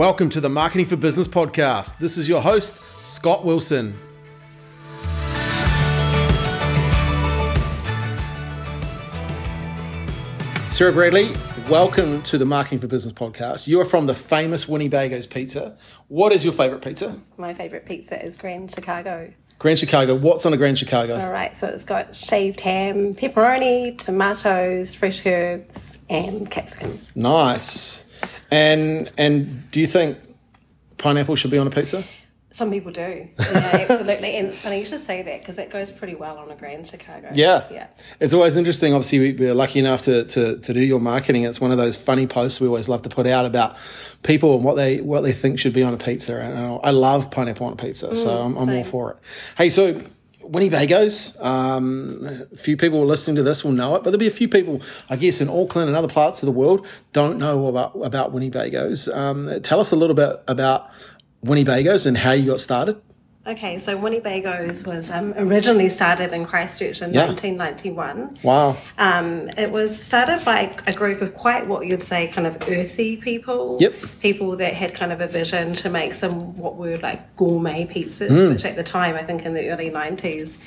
Welcome to the Marketing for Business podcast. This is your host, Scott Wilson. Sarah Bradley, welcome to the Marketing for Business podcast. You are from the famous Winnie Bagoes Pizza. What is your favorite pizza? My favorite pizza is Grand Chicago. Grand Chicago. What's on a Grand Chicago? All right, so it's got shaved ham, pepperoni, tomatoes, fresh herbs, and capsicums. Nice. And and do you think pineapple should be on a pizza? Some people do. Yeah, absolutely. and it's funny you should say that because it goes pretty well on a Grand Chicago. Yeah. Yeah. It's always interesting. Obviously, we- we're lucky enough to, to, to do your marketing. It's one of those funny posts we always love to put out about people and what they what they think should be on a pizza. And I love pineapple on a pizza, so mm, I'm, I'm all for it. Hey, so Winnie Bagoes, um, a few people listening to this will know it, but there'll be a few people, I guess, in Auckland and other parts of the world don't know about, about Winnie Bagoes. Um, tell us a little bit about Winnie Bagoes and how you got started. Okay, so Winnie Bagoes was um, originally started in Christchurch in Yeah. 1991. Wow. Um, it was started by a group of quite what you'd say kind of earthy people. Yep. People that had kind of a vision to make some what were like gourmet pizzas, Hmm. which at the time, I think in the early 90s,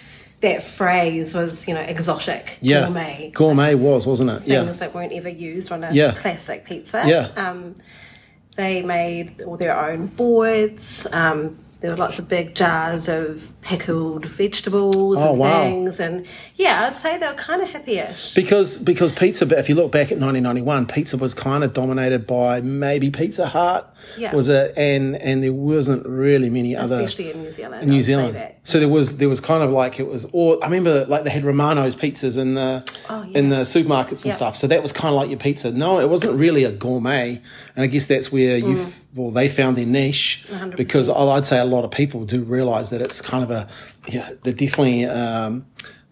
that phrase was, you know, exotic, Yeah. gourmet. Gourmet was, wasn't it? Yeah. Things that weren't ever used on a Yeah. classic pizza. Yeah. Um, they made all their own boards. Um, there were lots of big jars of pickled vegetables Oh, and wow. things, and yeah, I'd say they were kind of hippie-ish. Because because pizza, but if you look back at 1991, pizza was kind of dominated by maybe Pizza Hut, Yeah. was it? And and there wasn't really many other especially in New Zealand. in New I'd say Zealand. that. So there was there was kind of like it was. Or I remember like they had Romano's pizzas in the Oh, yeah. in the supermarkets and Yeah. stuff. So that was kind of like your pizza. No, it wasn't really a gourmet. And I guess that's where you Mm. f well they found their niche 100%. because I'd say a lot of people do realize that it's kind of a yeah they're definitely. Um,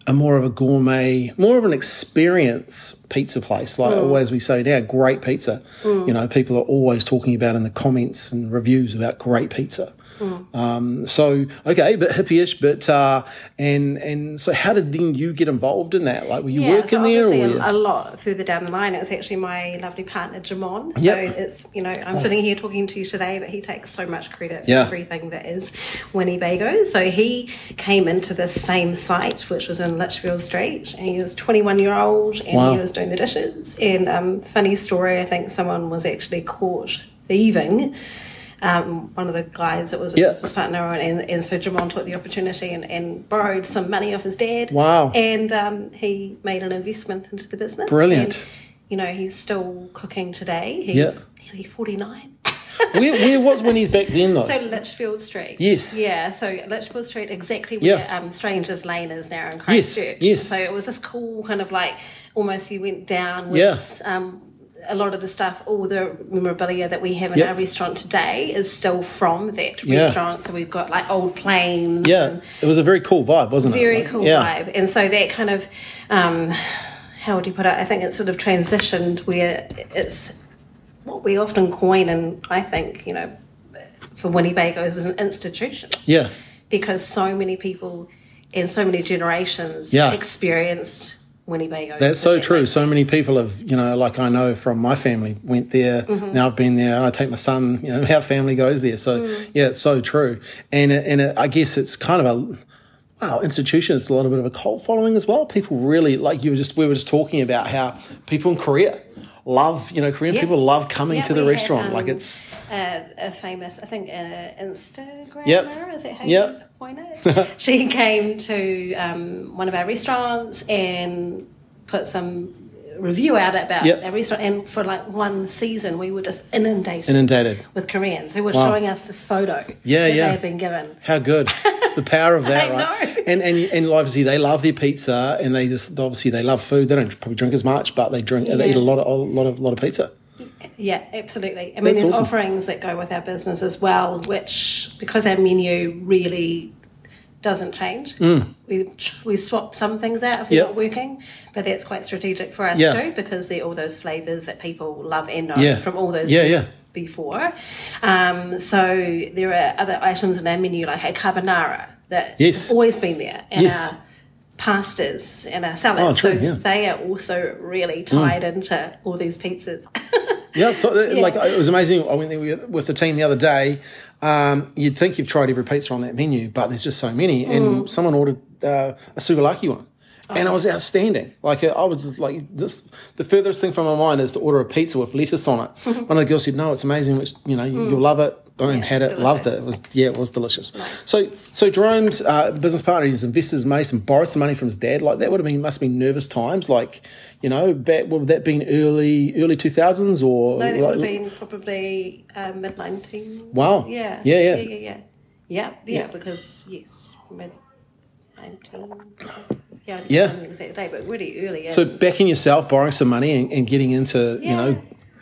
a more of a gourmet, more of an experience pizza place. Like Mm. always we say now, great pizza. You know, people are always talking about in the comments and reviews about great pizza. Mm. Um, so okay, but hippie-ish, but uh, and and so how did then you get involved in that? Like, were you Yeah, working so there, or obviously were you- a, a lot further down the line. It was actually my lovely partner Jamon. So Yep. it's you know I'm sitting here talking to you today, but he takes so much credit for Yeah. everything that is Winnebago. So he came into this same site, which was in Lichfield Street, and he was 21 year old, and Wow. he was doing the dishes. And um, funny story, I think someone was actually caught thieving. Um, one of the guys that was a Yeah. business partner, and, and so Jamon took the opportunity and, and borrowed some money off his dad. Wow. And um, he made an investment into the business. Brilliant. And, you know, he's still cooking today. He's Yeah. nearly 49. where, where was Winnie's back then though? So Lichfield Street. Yes. Yeah, so Lichfield Street, exactly where Yeah. um, Strangers Lane is now in Yes, Christchurch. yes. So it was this cool kind of like, almost you went down with Yeah. um, a lot of the stuff, all the memorabilia that we have in Yep. our restaurant today is still from that Yeah. restaurant. So we've got like old planes yeah, it was a very cool vibe, wasn't it? very cool yeah. vibe. And so that kind of, um, how would you put it? I think it sort of transitioned where it's what we often coin, and I think, you know, for Winnie Bagoes as an institution Yeah, because so many people and so many generations Yeah. experienced Winnie Bagoes. That's so true. So many people have, you know, like I know from my family went there. Mm-hmm. Now I've been there. I take my son. You know, our family goes there. So Mm. yeah, it's so true. And and it, I guess it's kind of a wow institution. It's a little bit of a cult following as well. People really like you were just we were just talking about how people in Korea love, you know, Korean Yeah. people love coming Yeah, to the we had, restaurant. like um, it's uh, a famous, I think, uh, Instagrammer. Yep. Is that how Yep. you coin it? she came to um, one of our restaurants and put some review out about Yep. our restaurant. And for like one season, we were just inundated inundated. with Koreans who were Wow. showing us this photo Yeah, that yeah. they had been given. How good. The power of that, I right? know. And, and and obviously they love their pizza and they just obviously they love food. They don't probably drink as much, but they drink they eat a lot of a lot of lot of pizza. Yeah, absolutely. I mean, That's there's awesome. offerings that go with our business as well, which because our menu really doesn't change, we we swap some things out if they're Mm. Yep. not working, but that's quite strategic for us Yeah. too because they're all those flavors that people love and know Yeah. from all those Yeah, yeah. before. Um, so there are other items in our menu like a carbonara that Yes. always been there, and Yes. our pastas and our salads. Oh, true, so yeah. Mm. they are also really tied into all these pizzas. Yeah, so uh, like it was amazing. I went there with- the team the other day. Um, you'd think you've tried every pizza on that menu, but there's just so many. Mm. And someone ordered uh, a souvlaki one, and it was outstanding. Like I was like this. The furthest thing from my mind is to order a pizza with lettuce on it. One of the girls said, "No, it's amazing. It's, you know, you, you'll love it." Boom, Yeah, had it, loved it. It was yeah, it was delicious. So so Jerome's uh, business partner, his investors, money, some borrowed some money from his dad. Like that would have been must have been nervous times. Like you know, back would that been early early two thousands or No, that like- would have been probably uh, mid 19. Wow. Yeah. Yeah, yeah. Yeah, yeah, yeah. Yeah, yeah, because, yes, mid 19. Yeah, Yeah. exact date, but really early. So in. backing yourself, borrowing some money, and, and getting into you know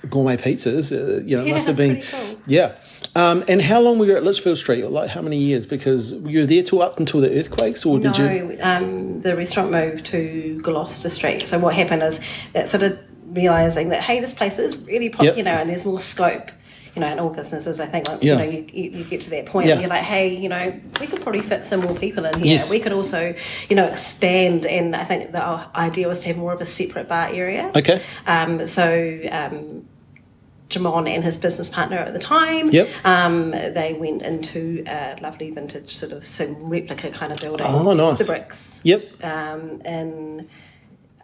gourmet pizzas, uh, you know, Yeah, must have been cool. yeah. Um, and how long were you at Lichfield Street? Like how many years? Because you were there till up until the earthquakes, or did you? No, um, the restaurant moved to Gloucester Street. So what happened is that sort of realizing that hey, this place is really popular you know, and there's more scope. You know, in all businesses, I think once Yeah. you know you, you, you get to that point, Yeah. you're like, hey, you know, we could probably fit some more people in here. Yes. We could also, you know, expand. And I think the idea was to have more of a separate bar area. Okay. Um, so um, Jamon and his business partner at the time, Yep. um, they went into a lovely vintage sort of sim replica kind of building. Oh, nice. The bricks Yep, um, in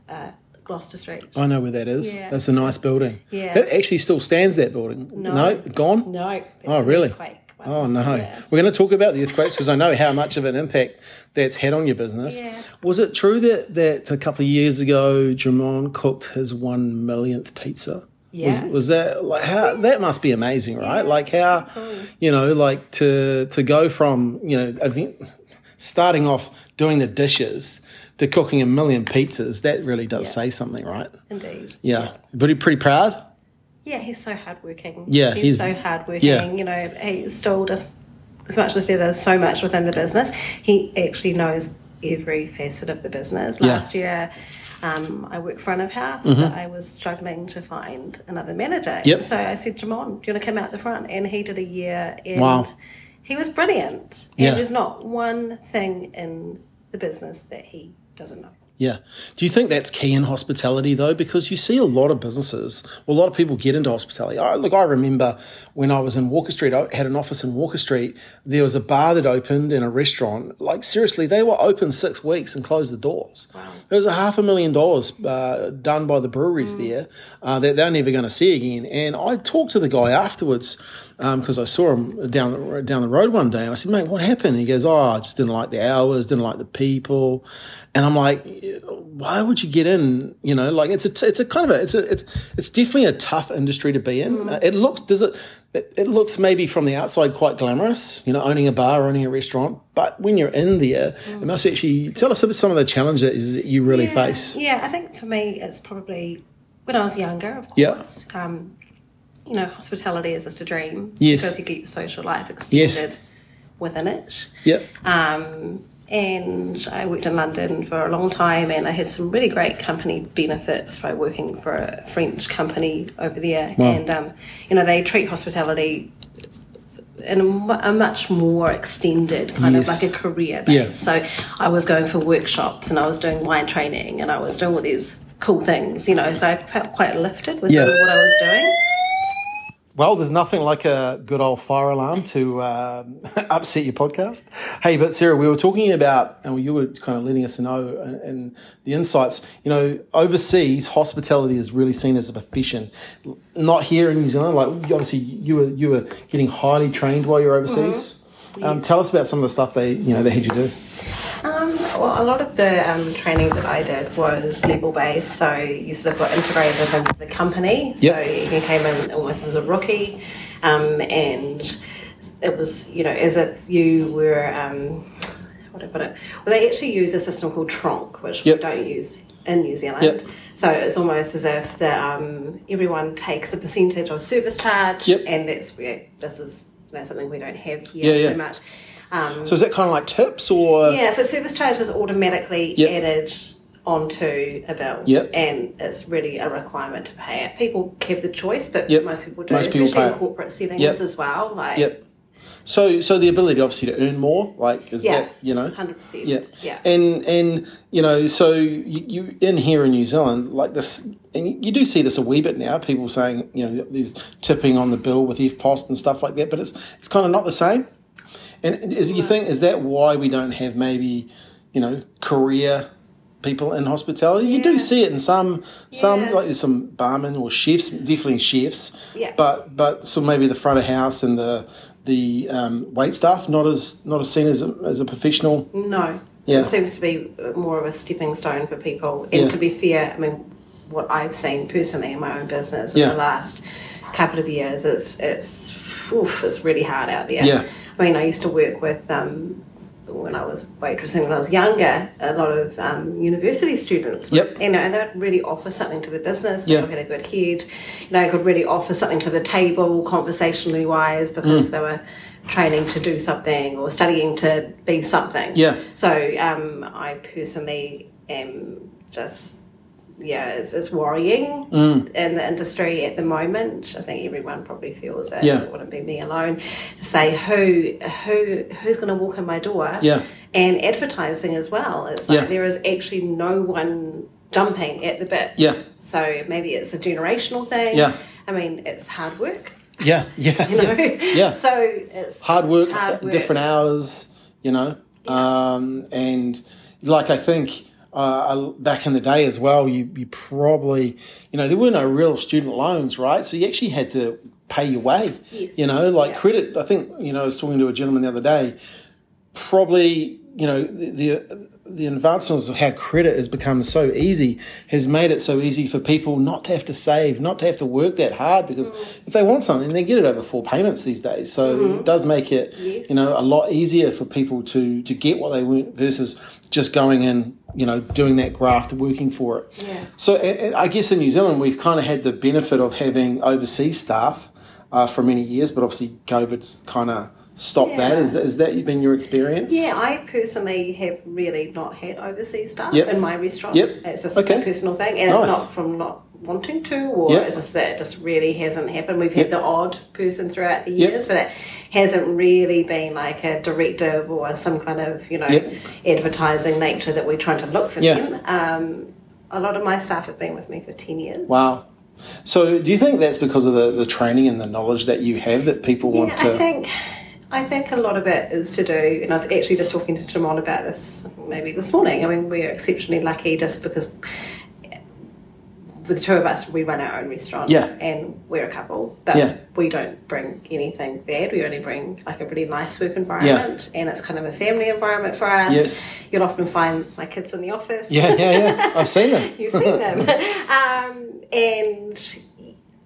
uh, Gloucester Street. I know where that is. Yeah. That's a nice building. Yeah. that actually still stands. That building. No. gone. No. Oh, really? Oh no! Yeah. We're going to talk about the earthquakes because I know how much of an impact that's had on your business. Yeah. Was it true that that a couple of years ago, Jamon cooked his one millionth pizza? Yeah. Was, was that like how that must be amazing, right? Like how you know, like to to go from you know event, starting off doing the dishes to cooking a million pizzas. That really does say something, right? Indeed. Yeah, but pretty pretty proud. Yeah, he's so hardworking. Yeah, he's, he's- so hardworking. yeah. You know, he still does as much as he does so much within the business. He actually knows every facet of the business. Yeah. Last year, um, I worked front of house, but I was struggling to find another manager. Mm-hmm. Yep. So I said, Jamon, do you want to come out the front? And he did a year, and Wow. he was brilliant. And Yeah. there's not one thing in the business that he doesn't know. Yeah. Do you think that's key in hospitality though? Because you see a lot of businesses, well, a lot of people get into hospitality. I, look, I remember when I was in Walker Street, I had an office in Walker Street. There was a bar that opened and a restaurant. Like seriously, they were open six weeks and closed the doors. There was a half a million dollars uh, done by the breweries there uh, that they're never going to see again. And I talked to the guy afterwards because I saw him down the down the road one day, and I said, "Mate, what happened?" And he goes, "Oh, I just didn't like the hours, didn't like the people." And I'm like, "Why would you get in? You know, like it's a t- it's a kind of a it's a it's it's definitely a tough industry to be in. Uh, It looks does it, it it looks maybe from the outside quite glamorous, you know, owning a bar, owning a restaurant, but when you're in there, it must actually tell us about some of the challenges that you really yeah, face. Yeah, I think for me, it's probably when I was younger, of Yeah. course. Um, you know, hospitality is just a dream. Yes. Because you get your social life extended within it. Yep. Um, and I worked in London for a long time, and I had some really great company benefits by working for a French company over there. And um, you know, they treat hospitality in a, a much more extended kind Yes. of like a career base. Yeah. So I was going for workshops, and I was doing wine training, and I was doing all these cool things. You know, so I felt quite lifted with Yeah. what I was doing. Well, there's nothing like a good old fire alarm to um, upset your podcast. Hey, but Sarah, we were talking about, and you were kind of letting us know, and, and the insights. You know, overseas hospitality is really seen as a profession. Not here in New Zealand. Like obviously, you were you were getting highly trained while you're overseas. Um, tell us about some of the stuff they you know they had you do. Um, well, a lot of the um, training that I did was level based, so you sort of got integrated into the company. So Yep. you came in almost as a rookie, um, and it was you know as if you were um, what do I put it? Well, they actually use a system called Tronc, which Yep. we don't use in New Zealand. Yep. So it's almost as if the, um, everyone takes a percentage of service charge, and that's where this is know, something we don't have here Yeah, yeah. so much. Um, So is that kind of like tips or? yeah, so service charge is automatically Yep. added onto a bill. Yep. And it's really a requirement to pay it. People have the choice, but Yep. most people do, Most people especially pay in corporate settings as well. Like Yep. So, so the ability, obviously, to earn more, like, is Yeah. that you know, Hundred percent. yeah, Yeah. and and you know, so you, you in here in New Zealand, like this, and you, do see this a wee bit now. People saying, you know, there's tipping on the bill with EFTPOS and stuff like that, but it's it's kind of not the same. And is you think is that why we don't have maybe, you know, career people in hospitality? You do see it in some some Yeah. like there's some barmen or chefs, definitely chefs. Yeah. But but so maybe the front of house and the the um, wait staff not as not as seen as a, as a professional. No. Yeah. It seems to be more of a stepping stone for people. And Yeah. to be fair, I mean, what I've seen personally in my own business Yeah. in the last couple of years, it's it's oof, it's really hard out there. Yeah. I mean, I used to work with um, when I was waitressing when I was younger, a lot of um, university students. Yep. You know, and they'd really offer something to the business. They Yeah. had a good head. You know, they could really offer something to the table conversationally wise Mm. because they were training to do something or studying to be something. Yeah. So um, I personally am just yeah, it's, it's worrying Mm. in the industry at the moment. I think everyone probably feels it. Yeah. It wouldn't be me alone to say who who who's going to walk in my door. Yeah. And advertising as well. It's like Yeah. there is actually no one jumping at the bit. Yeah. So maybe it's a generational thing. Yeah. I mean, it's hard work. Yeah, yeah, You know. yeah. yeah. So it's hard work, Hard work. different hours, you know. Um, and like I think uh, back in the day as well, you, you probably, you know, there were no real student loans, right? So you actually had to pay your way, Yes. you know, like Yeah. credit. I think, you know, I was talking to a gentleman the other day, probably, you know, the, the the advancements of how credit has become so easy has made it so easy for people not to have to save, not to have to work that hard because if they want something, they get it over four payments these days. So it does make it, Yes. you know, a lot easier for people to to get what they want versus just going in, you know, doing that graft, working for it. Yeah. So and, and I guess in New Zealand we've kind of had the benefit of having overseas staff uh, for many years, but obviously COVID's kind of that. Yeah. Is, is that been your experience? Yeah, I personally have really not had overseas staff Yep. in my restaurant. Yep. It's just Okay. a personal thing, and Nice. it's not from not wanting to, or Yep. it's just that it just really hasn't happened. We've had the odd person throughout the years, but it hasn't really been like a directive or some kind of you know advertising nature that we're trying to look for them. Um, a lot of my staff have been with me for ten years. Wow. So do you think that's because of the, the training and the knowledge that you have that people Yeah, want to? I think I think a lot of it is to do, and I was actually just talking to Jamon about this maybe this morning. I mean, we're exceptionally lucky just because with the two of us, we run our own restaurant, Yeah. and we're a couple, but Yeah. we don't bring anything bad. We only bring like a really nice work environment, and it's kind of a family environment for us. Yes. You'll often find my kids in the office. yeah, yeah, yeah. I've seen them. You've seen them. um, and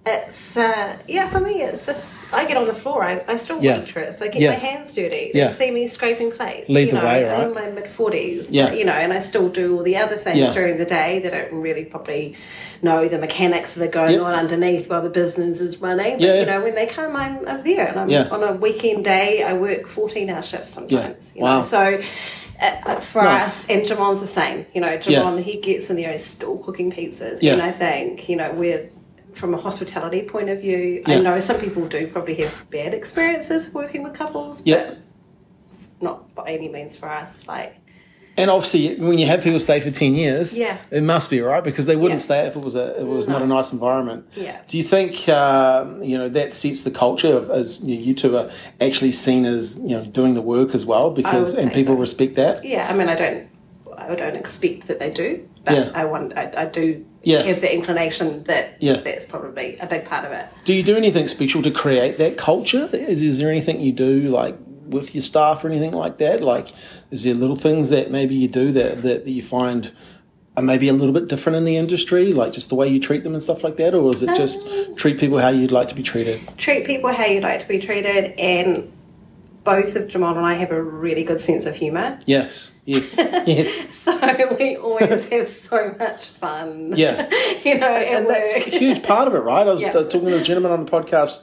it's, uh, yeah, for me, it's just, I get on the floor, I, I still Yeah. waitress, I get Yeah. my hands dirty. Yeah. See me scraping plates. Lead you the know, way, I'm in my mid 40s, Yeah. you know, and I still do all the other things Yeah. during the day that I don't really probably know the mechanics that are going Yep. on underneath while the business is running. But, Yeah, you know, when they come, I'm, I'm there. And I'm, Yeah. on a weekend day, I work 14 hour shifts sometimes. You Wow. know? So, uh, for Nice. us, and Jamon's the same. You know, Yeah. He gets in there and he's still cooking pizzas. Yeah. And I think, you know, we're from a hospitality point of view, Yeah. I know some people do probably have bad experiences working with couples, Yeah. but not by any means for us. Like, And obviously, when you have people stay for ten years, Yeah. it must be right because they wouldn't Yeah. stay if it was a it was not a nice environment. Yeah. Do you think um, you know that sets the culture of as you, know, you two are actually seen as you know doing the work as well because and people so. respect that? yeah, I mean, I don't, I don't expect that they do, but Yeah. I want, I, I do Yeah. have the inclination that Yeah. that's probably a big part of it. Do you do anything special to create that culture? Is, is there anything you do like with your staff or anything like that? Like, is there little things that maybe you do that that, that you find are maybe a little bit different in the industry, like just the way you treat them and stuff like that, or is it just um, treat people how you'd like to be treated? Treat people how you'd like to be treated, and both of Jamal and I have a really good sense of humour. Yes, yes, yes. So we always have so much fun. Yeah. you know, at and that's a huge part of it, right? I was, Yeah. I was talking to a gentleman on the podcast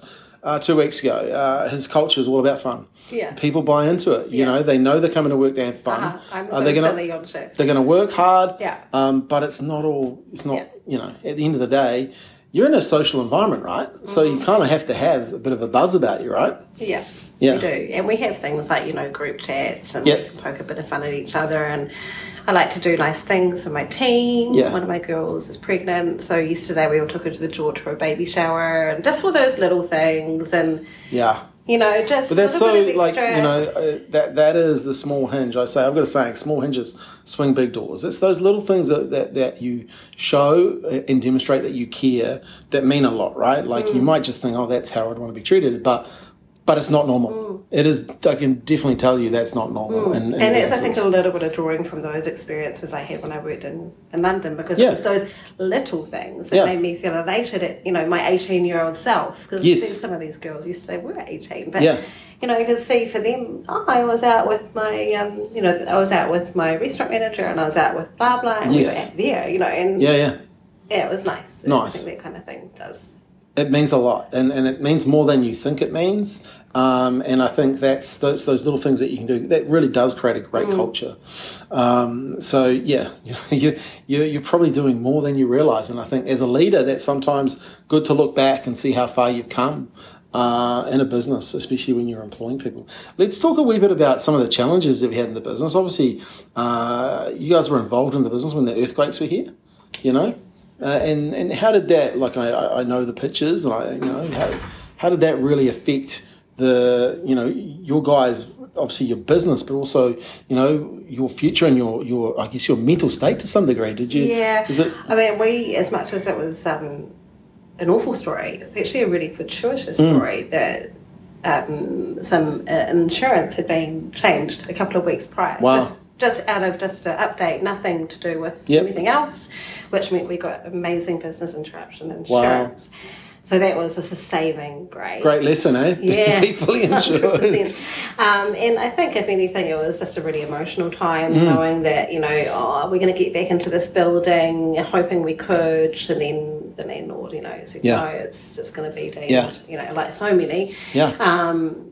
uh, two weeks ago. Uh, his culture is all about fun. Yeah. People buy into it. You Yeah. know, they know they're coming to work to have fun. Uh-huh. I'm Uh, so they're gonna silly on shift. they're gonna work hard. Yeah. Um, but it's not all. It's not. Yeah. You know, at the end of the day, you're in a social environment, right? So Mm-hmm. you kind of have to have a bit of a buzz about you, right? Yeah. Yeah. We do. And we have things like, you know, group chats and Yep. we can poke a bit of fun at each other. And I like to do nice things for my team. Yeah. One of my girls is pregnant. So yesterday we all took her to the George for a baby shower and just all those little things. And, Yeah. you know, just. But that's so like you know uh, that that is the small hinge. I say I've got a saying: small hinges swing big doors. It's those little things that that, that you show and demonstrate that you care that mean a lot, right? Like Mm. you might just think, oh, that's how I'd want to be treated, but but it's not normal. It is. I can definitely tell you that's not normal. In, in Mm. and it's, I think, a little bit of drawing from those experiences I had when I worked in, in London because Yeah. it was those little things that Yeah. made me feel elated at, you know, my 18 year old self. Because Yes. some of these girls yesterday were 18. But, Yeah. you know, you could see for them, oh, I was out with my, um, you know, I was out with my restaurant manager and I was out with blah, blah. And Yes. we were out there, you know, and yeah, yeah. yeah, it was nice. Nice. I think that kind of thing does. It means a lot, and, and it means more than you think it means. Um, and I think that's those, those little things that you can do that really does create a great culture. Um, so yeah, you, you you're probably doing more than you realize. And I think as a leader, that's sometimes good to look back and see how far you've come. Uh, in a business, especially when you're employing people. Let's talk a wee bit about some of the challenges that we had in the business. Obviously, uh, you guys were involved in the business when the earthquakes were here, you know? Uh, and and how did that? Like I, I know the pictures, and I you know how how did that really affect the you know your guys obviously your business, but also you know your future and your your I guess your mental state to some degree. Did you? Yeah. Is it? I mean, we, as much as it was um, an awful story, it's actually a really fortuitous Mm. story that um, some uh, insurance had been changed a couple of weeks prior. Wow. Just, just out of just an update, nothing to do with Yep. anything else, which meant we got amazing business interruption insurance. Wow. So that was just a saving grace. Great lesson, eh? Yeah. Be fully insured. Um, and I think, if anything, it was just a really emotional time Mm. knowing that, you know, oh, we're going to get back into this building, hoping we could. And then the landlord, you know, said, Yeah. no, it's, it's going to be deemed, Yeah. you know, like so many. Yeah. Um,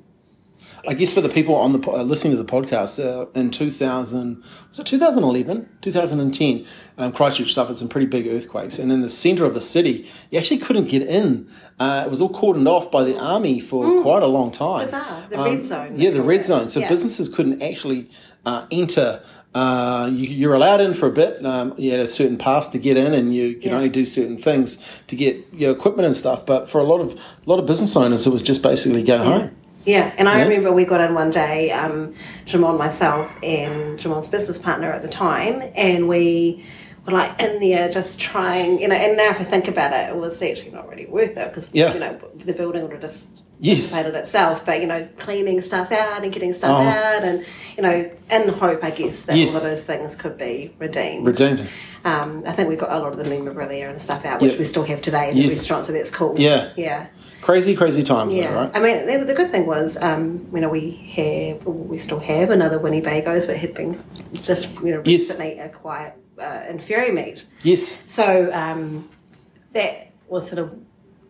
I guess for the people on the uh, listening to the podcast uh, in 2000 was it 2011 2010 um, Christchurch suffered some pretty big earthquakes and in the centre of the city you actually couldn't get in uh, it was all cordoned off by the army for quite a long time Bizarre. The red zone, yeah the red it. zone so Yeah. businesses couldn't actually uh, enter uh, you, you're allowed in for a bit. Um, you had a certain pass to get in, and you can Yeah. only do certain things to get your equipment and stuff. But for a lot of a lot of business owners, it was just basically go home. Yeah, and I Yeah. remember we got in one day, um, Jamon, myself, and Jamon's business partner at the time, and we were like in there just trying, you know. And now if I think about it, it was actually not really worth it because Yeah. you know the building would have just Yes. dissipated itself. But you know, cleaning stuff out and getting stuff Oh. out, and you know, in hope, I guess that Yes. all of those things could be redeemed. Redeemed. um, I think we got a lot of the memorabilia and stuff out, which Yeah. we still have today in the restaurant. So that's cool. Yeah. yeah. Crazy, crazy times, Yeah, though, right? I mean, the, the good thing was, um, you know, we have, we still have another Winnie Bagoes, but had been just, you know, Yes. recently acquired uh, in Ferrymead. Yes. So um, that was sort of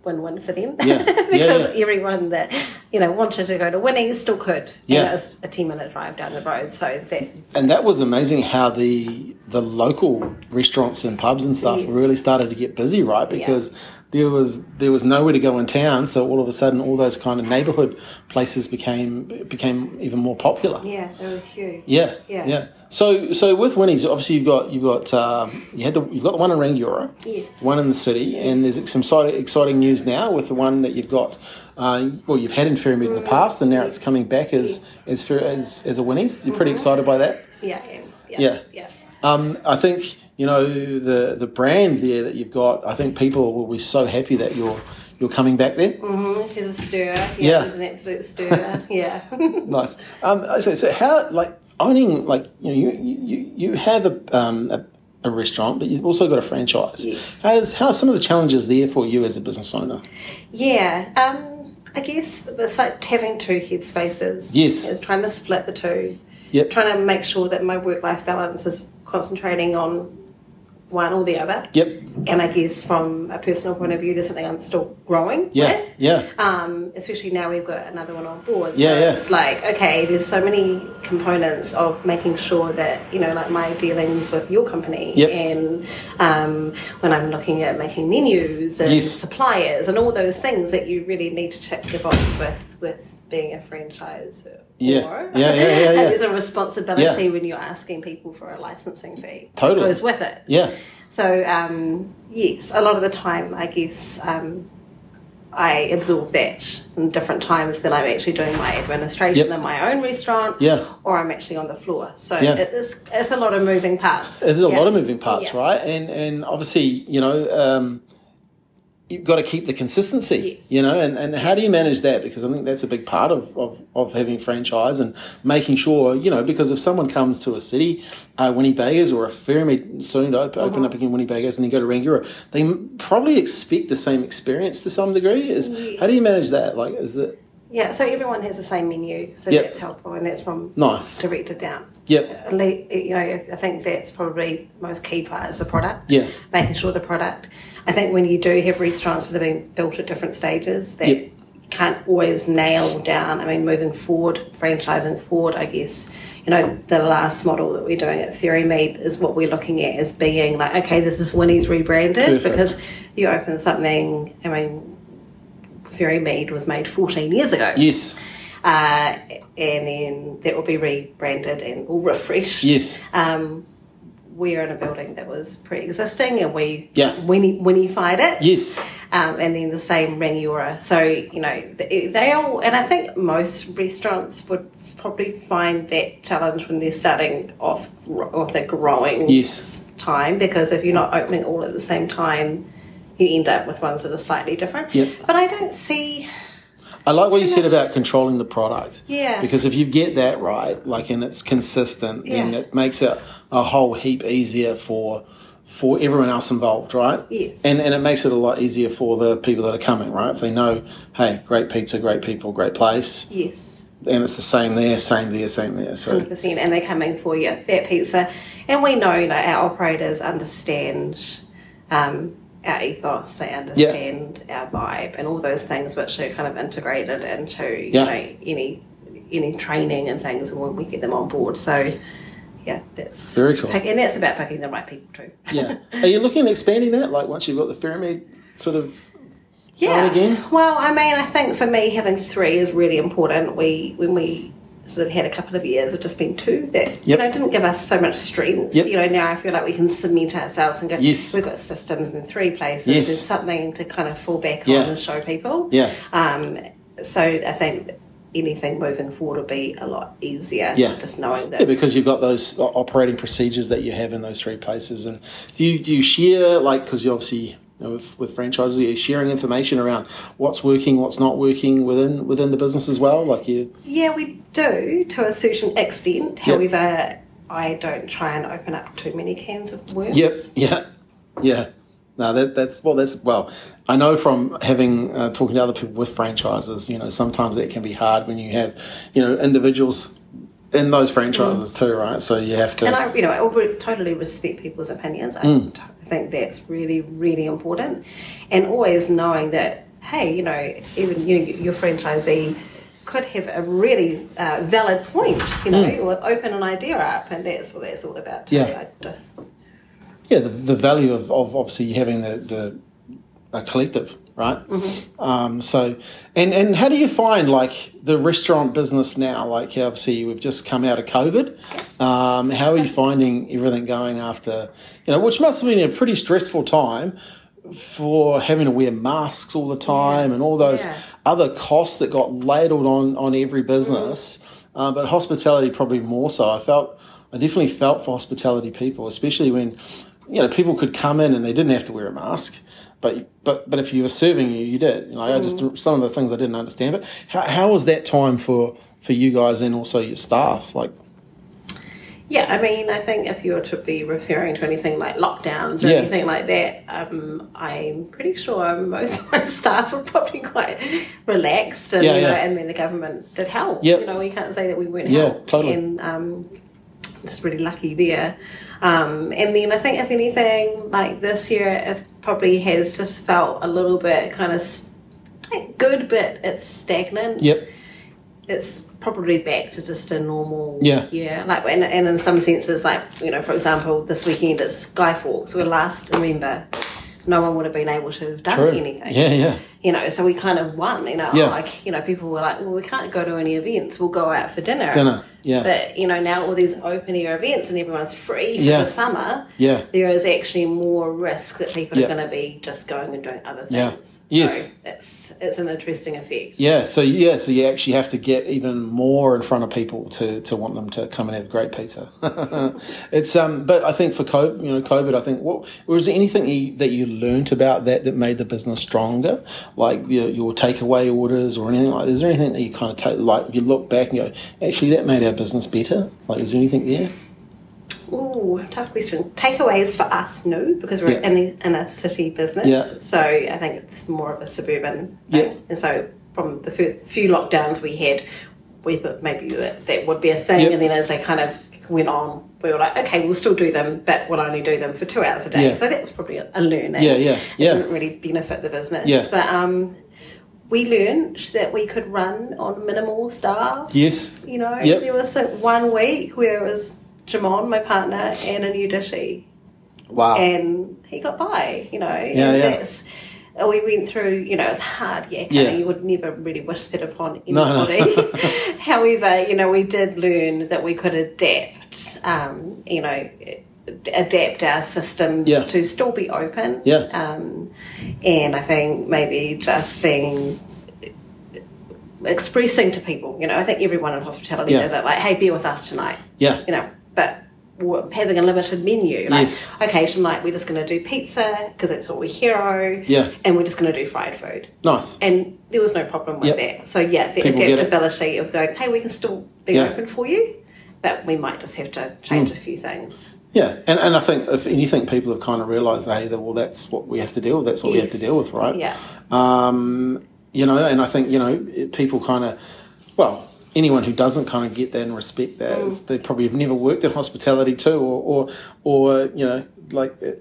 win-win for them. Yeah. because Yeah, yeah. everyone that, you know, wanted to go to Winnie still could. Yeah. And it was a 10-minute drive down the road, so that, And that was amazing how the the local restaurants and pubs and stuff Yes. really started to get busy, right? Because there was there was nowhere to go in town, so all of a sudden, all those kind of neighborhood places became became even more popular. yeah, they were huge. Yeah, Yeah. yeah. So, so with Winnie's, obviously you've got you've got um, you had the you've got the one in Rangiora, Yes. one in the city, and there's some exciting, exciting news now with the one that you've got. Uh, well, you've had in Ferrymead in the past, and now it's coming back as as as, as a Winnie's. You're pretty excited by that. Yeah, yeah, yeah. Yeah. yeah. Um, I think you know the the brand there that you've got. I think people will be so happy that you're you're coming back there. Mm, Here's a stir. Yeah, Yeah. An absolute stir. yeah. nice. Um, so, so how like owning like you know, you you you have a um a, a restaurant, but you've also got a franchise. Yes. How's how are some of the challenges there for you as a business owner? Yeah, um, I guess it's like having two headspaces. Yes. It's trying to split the two. Yep. Trying to make sure that my work life balance is concentrating on one or the other. Yep. And I guess from a personal point of view, there's something I'm still growing Yeah. with. Yeah. Um, especially now we've got another one on board. So Yeah, yeah. it's like, okay, there's so many components of making sure that, you know, like my dealings with your company Yep. and um, when I'm looking at making menus and Yes. suppliers and all those things that you really need to check the box with with being a franchise. Yeah. Yeah, yeah, yeah, yeah. and there's a responsibility Yeah. when you're asking people for a licensing fee. Totally. That goes with it. Yeah. So um, yes, a lot of the time, I guess um, I absorb that in different times than I'm actually doing my administration Yep. in my own restaurant, Yeah. or I'm actually on the floor. So Yeah. it is, it's a lot of moving parts. There's a Yeah. lot of moving parts, Yeah. right? And and obviously, you know, um, you've got to keep the consistency, Yes. you know, and, and how do you manage that? Because I think that's a big part of, of, of having franchise and making sure, you know, because if someone comes to a city, uh, Winnie Bagoes or a Ferrymead soon to open, open Uh-huh. up again Winnie Bagoes and then go to Rangiora, they probably expect the same experience to some degree. Is How do you manage that? Like, is it Yeah, so everyone has the same menu, so Yep. that's helpful, and that's from nice? directed down. Yep. You know, I think that's probably the most key part is the product. Yeah. Making sure the product. I think when you do have restaurants that have been built at different stages, that Yep. can't always nail down. I mean, moving forward, franchising forward, I guess. You know, the last model that we're doing at Ferrymead is what we're looking at as being like, okay, this is Winnie's rebranded Perfect. because you open something. I mean, Ferrymead was made 14 years ago Yes. uh, and then that will be rebranded and will refreshed. Yes. Um, we're in a building that was pre-existing, and we Yeah. winnie winnified it. Yes. Um, and then the same Rangiora. So you know they, they all, and I think most restaurants would probably find that challenge when they're starting off with a growing Yes. time because if you're not opening all at the same time, you end up with ones that are slightly different. Yep. But I don't see. I like what you said about controlling the product. Yeah. Because if you get that right, like, and it's consistent, yeah. then it makes it a whole heap easier for for everyone else involved, right? Yes. And and it makes it a lot easier for the people that are coming, right? If they know, hey, great pizza, great people, great place, Yes. and it's the same there, same there, same there. So hundred percent, and they're coming for you that pizza. And we know, know, our operators understand um, our ethos. They understand our vibe and all those things, which are kind of integrated into Yeah. you know any any training and things when we get them on board. So. Yeah, that's Very cool. Pick, and that's about picking the right people too. yeah. Are you looking at expanding that? Like once you've got the pyramid sort of Yeah. Again? Well, I mean, I think for me having three is really important. We when we sort of had a couple of years of just being two that you know didn't give us so much strength. Yep. You know, now I feel like we can cement ourselves and go. Yes. We've got systems in three places. Yes. There's something to kind of fall back Yeah. on and show people. Yeah. Um. So I think anything moving forward will be a lot easier. Yeah. Just knowing that. Yeah, because you've got those operating procedures that you have in those three places, and do you do you share like because you obviously you know, with, with franchises, are sharing information around what's working, what's not working within within the business as well? Like you, Yeah, we do to a certain extent. However, I don't try and open up too many cans of worms. yep, yeah, yeah. No, that, that's well. That's well. I know from having uh, talking to other people with franchises. You know, sometimes that can be hard when you have you know individuals in those franchises too, right? So you have to. And I, you know, I totally respect people's opinions. I Mm. t- I think that's really, really important. And always knowing that, hey, you know, even you, your franchisee could have a really uh, valid point, you know, or open an idea up, and that's what that's all about. Too. Mm. Yeah. I just, yeah, the, the value of, of obviously having the, the a collective, right? Um, so, and and how do you find like the restaurant business now? Like, obviously, we've just come out of COVID. Um, how are you finding everything going after you know, which must have been a pretty stressful time for having to wear masks all the time and all those Yeah. other costs that got ladled on on every business. Uh, but hospitality probably more so. I felt I definitely felt for hospitality people, especially when you know people could come in and they didn't have to wear a mask. But but but if you were serving you, you did. You know, I just some of the things I didn't understand. But how how was that time for for you guys and also your staff? Like yeah, I mean, I think if you were to be referring to anything like lockdowns or Yeah. anything like that, um, I'm pretty sure most of my staff are probably quite relaxed, and Yeah, you know, and then the government did help. Yep. You know, we can't say that we weren't Yeah, helped, totally. and um, just really lucky there. Um, and then I think if anything, like this year, it probably has just felt a little bit kind of like good, but it's stagnant. Yep, it's probably back to just a normal Yeah. yeah like and, and in some senses like you know for example this weekend at Skyforks where last remember. No one would have been able to have done true. anything. Yeah, yeah, you know, so we kind of won, you know, Yeah. like, you know, people were like, well, we can't go to any events, we'll go out for dinner. Dinner, yeah. But, you know, now all these open air events and everyone's free for Yeah. the summer, Yeah. there is actually more risk that people Yeah. are going to be just going and doing other Yeah. things. Yes. So it's, it's an interesting effect. Yeah, so yeah, so you actually have to get even more in front of people to, to want them to come and have great pizza. it's um, but I think for COVID, you know, COVID, I think what was there anything you, that you learnt about that that made the business stronger, like your, your takeaway orders or anything like? Is there anything that you kind of take like you look back and go, actually that made our business better? Like, is there anything there? Ooh, tough question. Takeaways for us, no, because we're Yeah. in, the, in a city business. Yeah. So I think it's more of a suburban Yeah. thing. And so from the first few lockdowns we had, we thought maybe that, that would be a thing. Yep. And then as they kind of went on, we were like, okay, we'll still do them, but we'll only do them for two hours a day. Yeah. So that was probably a, learning. Yeah, yeah, yeah. It didn't really benefit the business. Yeah. But um, we learned that we could run on minimal staff. Yes. You know, Yep. there was like one week where it was Jamon, my partner, and a new dishy, Wow. and he got by. You know, Yeah, and yeah. We went through. You know, it's hard. Yeah, Yeah. You would never really wish that upon anybody. No, no. However, you know, we did learn that we could adapt. Um, you know. Adapt our systems Yeah. to still be open, Yeah. Um, and I think maybe just being expressing to people, you know, I think everyone in hospitality Yeah. did it, like, hey, be with us tonight yeah. you know, but having a limited menu. Like, Yes. okay, tonight we're just going to do pizza because that's what we hero. Yeah. And we're just going to do fried food. Nice. And there was no problem with Yep. that. So, yeah, the People adaptability of going, hey, we can still be Yeah. open for you, but we might just have to change a few things. Yeah, and, and I think if anything, people have kind of realised, hey, that well, that's what we have to deal with. That's what we have to deal with, right? Yeah. Um, you know, and I think you know people kind of, well, anyone who doesn't kind of get that and respect that, is they probably have never worked in hospitality too, or or, or you know, like. uh,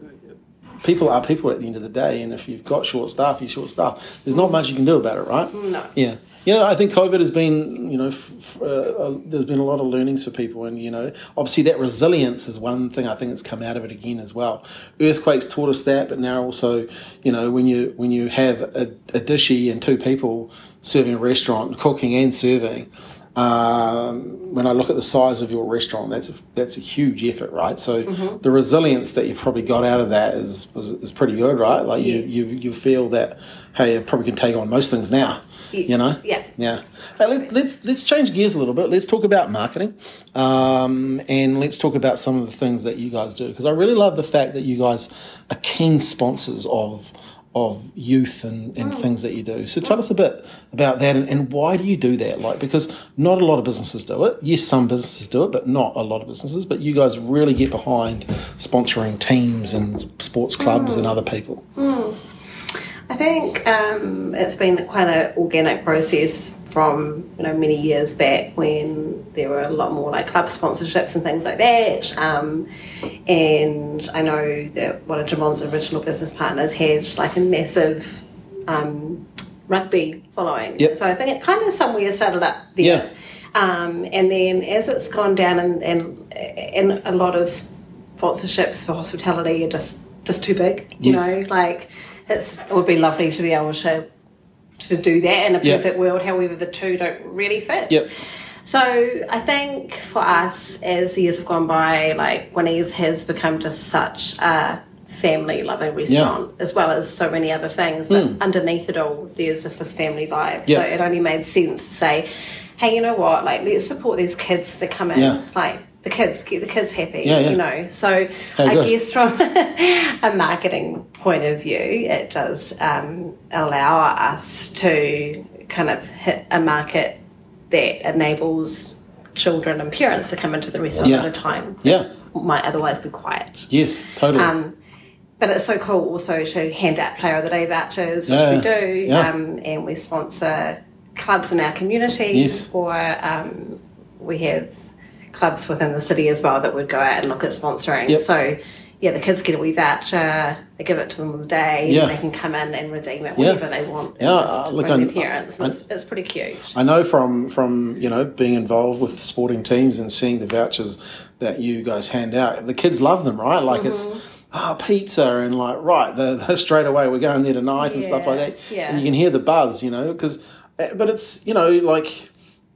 People are people at the end of the day, and if you've got short staff, you're short staff. There's not much you can do about it, right? No. Yeah. You know, I think COVID has been, you know, f- f- uh, uh, there's been a lot of learnings for people, and you know, obviously that resilience is one thing I think that's come out of it again as well. Earthquakes taught us that, but now also, you know, when you when you have a, a dishy and two people serving a restaurant, cooking and serving, um, when I look at the size of your restaurant, that's a, that's a huge effort, right? So the resilience that you've probably got out of that is is, is pretty good, right? Like Yes. you, you you feel that hey, you probably can take on most things now. You know, Yeah. yeah. Now, let, let's let's change gears a little bit. Let's talk about marketing, um, and let's talk about some of the things that you guys do because I really love the fact that you guys are keen sponsors of of youth and, and things that you do. So tell us a bit about that and, and why do you do that? Like because not a lot of businesses do it. Yes, some businesses do it, but not a lot of businesses. But you guys really get behind sponsoring teams and sports clubs mm. and other people. Mm. I think um, it's been quite an organic process from you know many years back when there were a lot more like club sponsorships and things like that. Um, and I know that one of Jamon's original business partners had like a massive um, rugby following. Yep. So I think it kind of somewhere started up there. Yeah. Um, and then as it's gone down and, and and a lot of sponsorships for hospitality are just just too big. You Yes. know, like it's it would be lovely to be able to to do that in a Yep. perfect world. However, the two don't really fit. Yep. So I think for us, as the years have gone by, like Winnie's has become just such a family loving restaurant, as well as so many other things. But hmm. underneath it all, there's just this family vibe. Yeah. So it only made sense to say, hey, you know what? Like, let's support these kids that come in. Yeah. Like, the kids keep the kids happy, Yeah, yeah. you know. So Hey, I good. guess from a marketing point of view, it does um, allow us to kind of hit a market that enables children and parents to come into the restaurant Yeah. at a time Yeah. might otherwise be quiet. Yes. Totally. Um, but it's so cool also to hand out Player of the Day vouchers, which we do, um, and we sponsor clubs in our community, Yes. or um, we have clubs within the city as well that would go out and look at sponsoring. Yep. So, yeah, the kids get a wee voucher, they give it to them on the day, Yeah. and they can come in and redeem it Yeah. whenever they want. Yeah, uh, look, I- their parents. I- it's, it's pretty cute. I know from from you know being involved with sporting teams and seeing the vouchers that you guys hand out, the kids love them, right? Like it's ah, pizza, and like, right, the, the straight away we're going there tonight and stuff like that. yeah. And you can hear the buzz, you know, because, but it's, you know, like,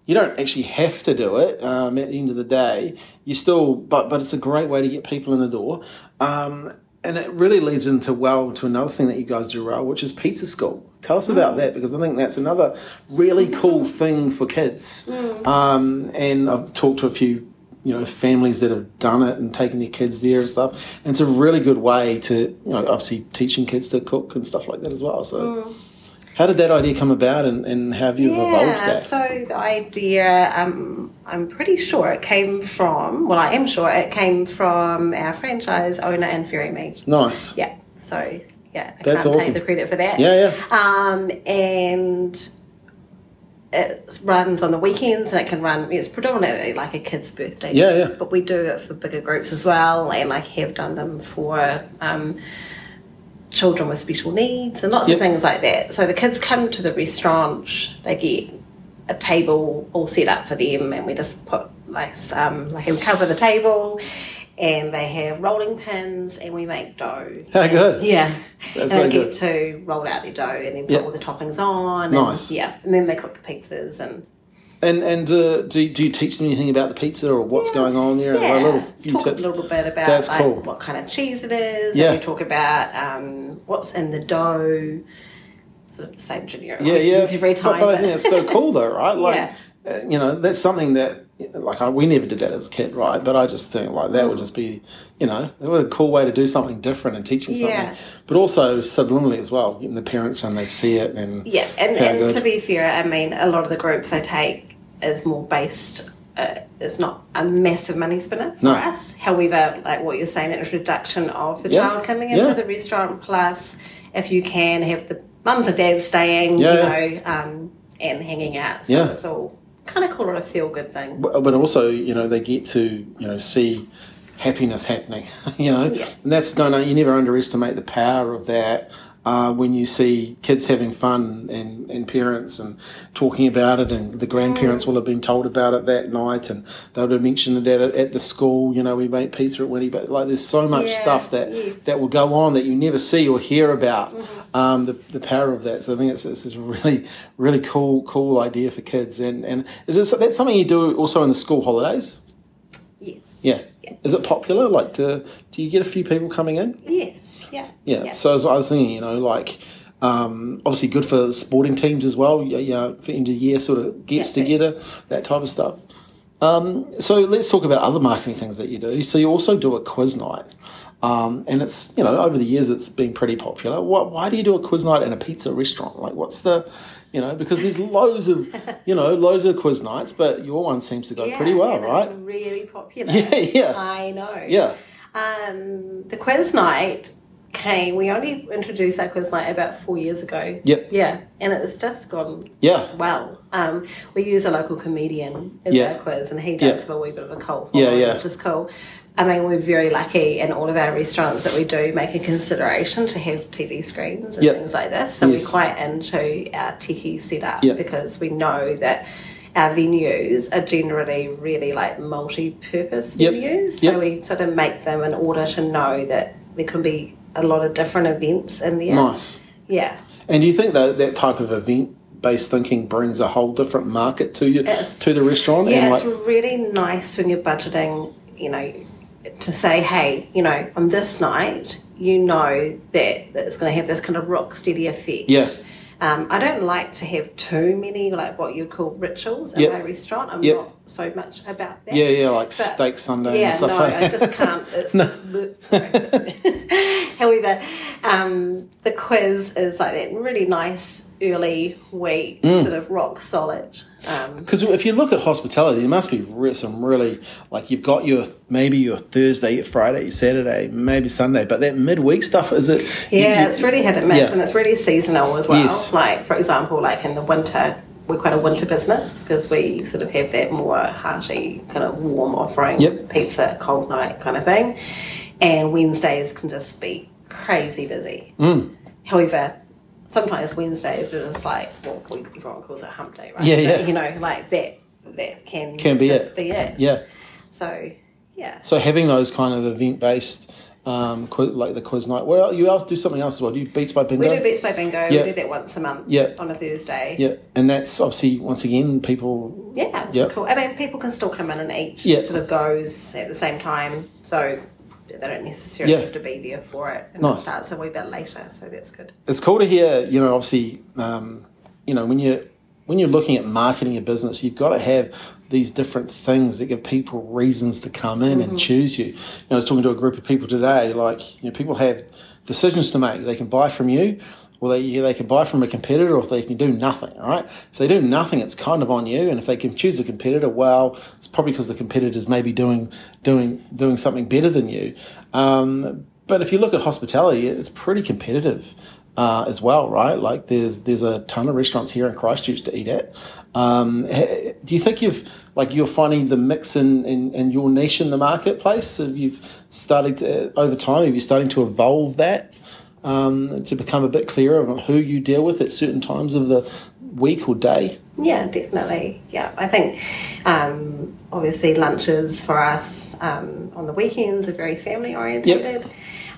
you don't actually have to do it um, at the end of the day. You still, but but it's a great way to get people in the door. Um, and it really leads into well to another thing that you guys do well, which is pizza school. Tell us about that because I think that's another really cool thing for kids. Um, and I've talked to a few, you know, families that have done it and taken their kids there and stuff. And it's a really good way to, you know, obviously teaching kids to cook and stuff like that as well. So, how did that idea come about, and, and how have you evolved that? So the idea, um, I'm pretty sure it came from. Well, I am sure it came from our franchise owner and Ferrymead. nice. Yeah. So yeah, I That's can't awesome. take the credit for that. Yeah, yeah. Um, and it runs on the weekends and it can run it's predominantly like a kid's birthday Yeah, yeah. but we do it for bigger groups as well and like have done them for um, children with special needs and lots Yep. of things like that so the kids come to the restaurant they get a table all set up for them and we just put like um, like we cover the table and they have rolling pins and we make dough How good. yeah. That's and so they good. get to roll out their dough and then put Yep. all the toppings on. Nice. And, yeah. And then they cook the pizzas and And and uh, do do you teach them anything about the pizza or what's going on there? yeah. a little few talk tips. a little bit about That's like, cool. what kind of cheese it is. Yeah. And we talk about um, what's in the dough. Sort of the same generic yeah, yeah. every time. But, but I think it's so cool though, right? Like, Yeah. uh, you know, that's something that like I, we never did that as a kid, right? But I just think like that would just be, you know, it was a cool way to do something different and teaching something, but also subliminally as well, getting the parents and they see it and Yeah, and, and to be fair, I mean, a lot of the groups I take is more based. Uh, it's not a massive money spinner for No. us. However, like what you're saying, that introduction of the Yeah, child coming into yeah. the restaurant, plus if you can have the mums and dads staying, Yeah, you know, um, and hanging out. So Yeah. it's all kind of call it a feel good thing. but but also you know they get to you know see happiness happening you know Yeah. and that's no no you never underestimate the power of that uh, when you see kids having fun and, and parents and talking about it and the grandparents will have been told about it that night and they would have mentioned it at, at the school you know we make pizza at Winnie but like there's so much Yeah, stuff that yes. Mm-hmm. that will go on that you never see or hear about um, the, the power of that so I think it's, it's this really really cool cool idea for kids and, and is this, that something you do also in the school holidays Yes. yeah. Yeah. Is it popular? Like, do, do you get a few people coming in? Yes. Yeah. Yeah. So as I was thinking, you know, like, um, obviously good for sporting teams as well. Yeah, you know, for end of the year sort of gets Yeah. together, that type of stuff. Um, so let's talk about other marketing things that you do. So you also do a quiz night. Um, and it's, you know, over the years it's been pretty popular. What, why do you do a quiz night in a pizza restaurant? Like, what's the, you know, because there's loads of, you know, loads of quiz nights, but your one seems to go Yeah, pretty well, right? Really popular. Yeah, yeah. I know. Yeah. Um, the quiz night came. We only introduced that quiz night about four years ago. Yep. Yeah, and it's just gone Yeah. well. Um, we use a local comedian as Yeah. our quiz, and he does Yeah. have a wee bit of a cult Yeah, following, yeah. which is cool. I mean, we're very lucky in all of our restaurants that we do make a consideration to have TV screens and Yep. things like this. So Yes. we're quite into our techie setup Yep. because we know that our venues are generally really like multi-purpose Yep. venues. Yep. So we sort of make them in order to know that there can be a lot of different events in there. Nice. Yeah. And do you think that that type of event based thinking brings a whole different market to you It's- to the restaurant? Yeah, and it's really nice when you're budgeting, you know, to say, hey, you know, on this night, you know that, that it's going to have this kind of rock steady effect. yeah, Um, I don't like to have too many, like what you'd call rituals in Yep. my restaurant. I'm Yep. not so much about that. yeah, yeah, like steak Sunday Yeah, and stuff no, like I just can't. It's just. However, um, the quiz is like that really nice early week, Mm. sort of rock solid. Um, Because if you look at hospitality, there must be some really like you've got your maybe your Thursday, your Friday, your Saturday, maybe Sunday, but that midweek stuff is it? Yeah, you- it's really hit and miss, Yeah. and it's really seasonal as well. Yes. Like for example, like in the winter, we're quite a winter business because we sort of have that more hearty kind of warm offering, Yep. pizza, cold night kind of thing. And Wednesdays can just be crazy busy. Mm. However, sometimes Wednesdays is just like well, we, everyone calls it hump day, right? Yeah, But, yeah. You know, like that. That can Can be it. Be it. yeah. So yeah. So having those kind of event based um, quiz, like the quiz night. Well, you else do something else as well. Do you beats by bingo? We do Beats by Bingo. Yeah. We do that once a month Yeah. on a Thursday. Yeah, and that's obviously once again people. Yeah, Yeah. cool. I mean, people can still come in and eat. Yeah. Sort of goes at the same time, so they don't necessarily Yeah. have to be there for it. And Nice. it starts a wee bit later, so that's good. It's cool to hear. You know, obviously, um, you know when you're when you're looking at marketing a business, you've got to have these different things that give people reasons to come in and choose you. You know, I was talking to a group of people today. Like, you know, people have decisions to make. They can buy from you, or they they can buy from a competitor, or if they can do nothing. All right. If they do nothing, it's kind of on you. And if they can choose a competitor, well, it's probably because the competitor's maybe doing doing doing something better than you. Um, but if you look at hospitality, it's pretty competitive uh, as well, right? Like there's there's a ton of restaurants here in Christchurch to eat at. Um, do you think you've like you're finding the mix in, in, in your niche in the marketplace? Have you started to, over time? Have you starting to evolve that um, to become a bit clearer on who you deal with at certain times of the week or day? Yeah, definitely. Yeah, I think um, obviously lunches for us um, on the weekends are very family orientated.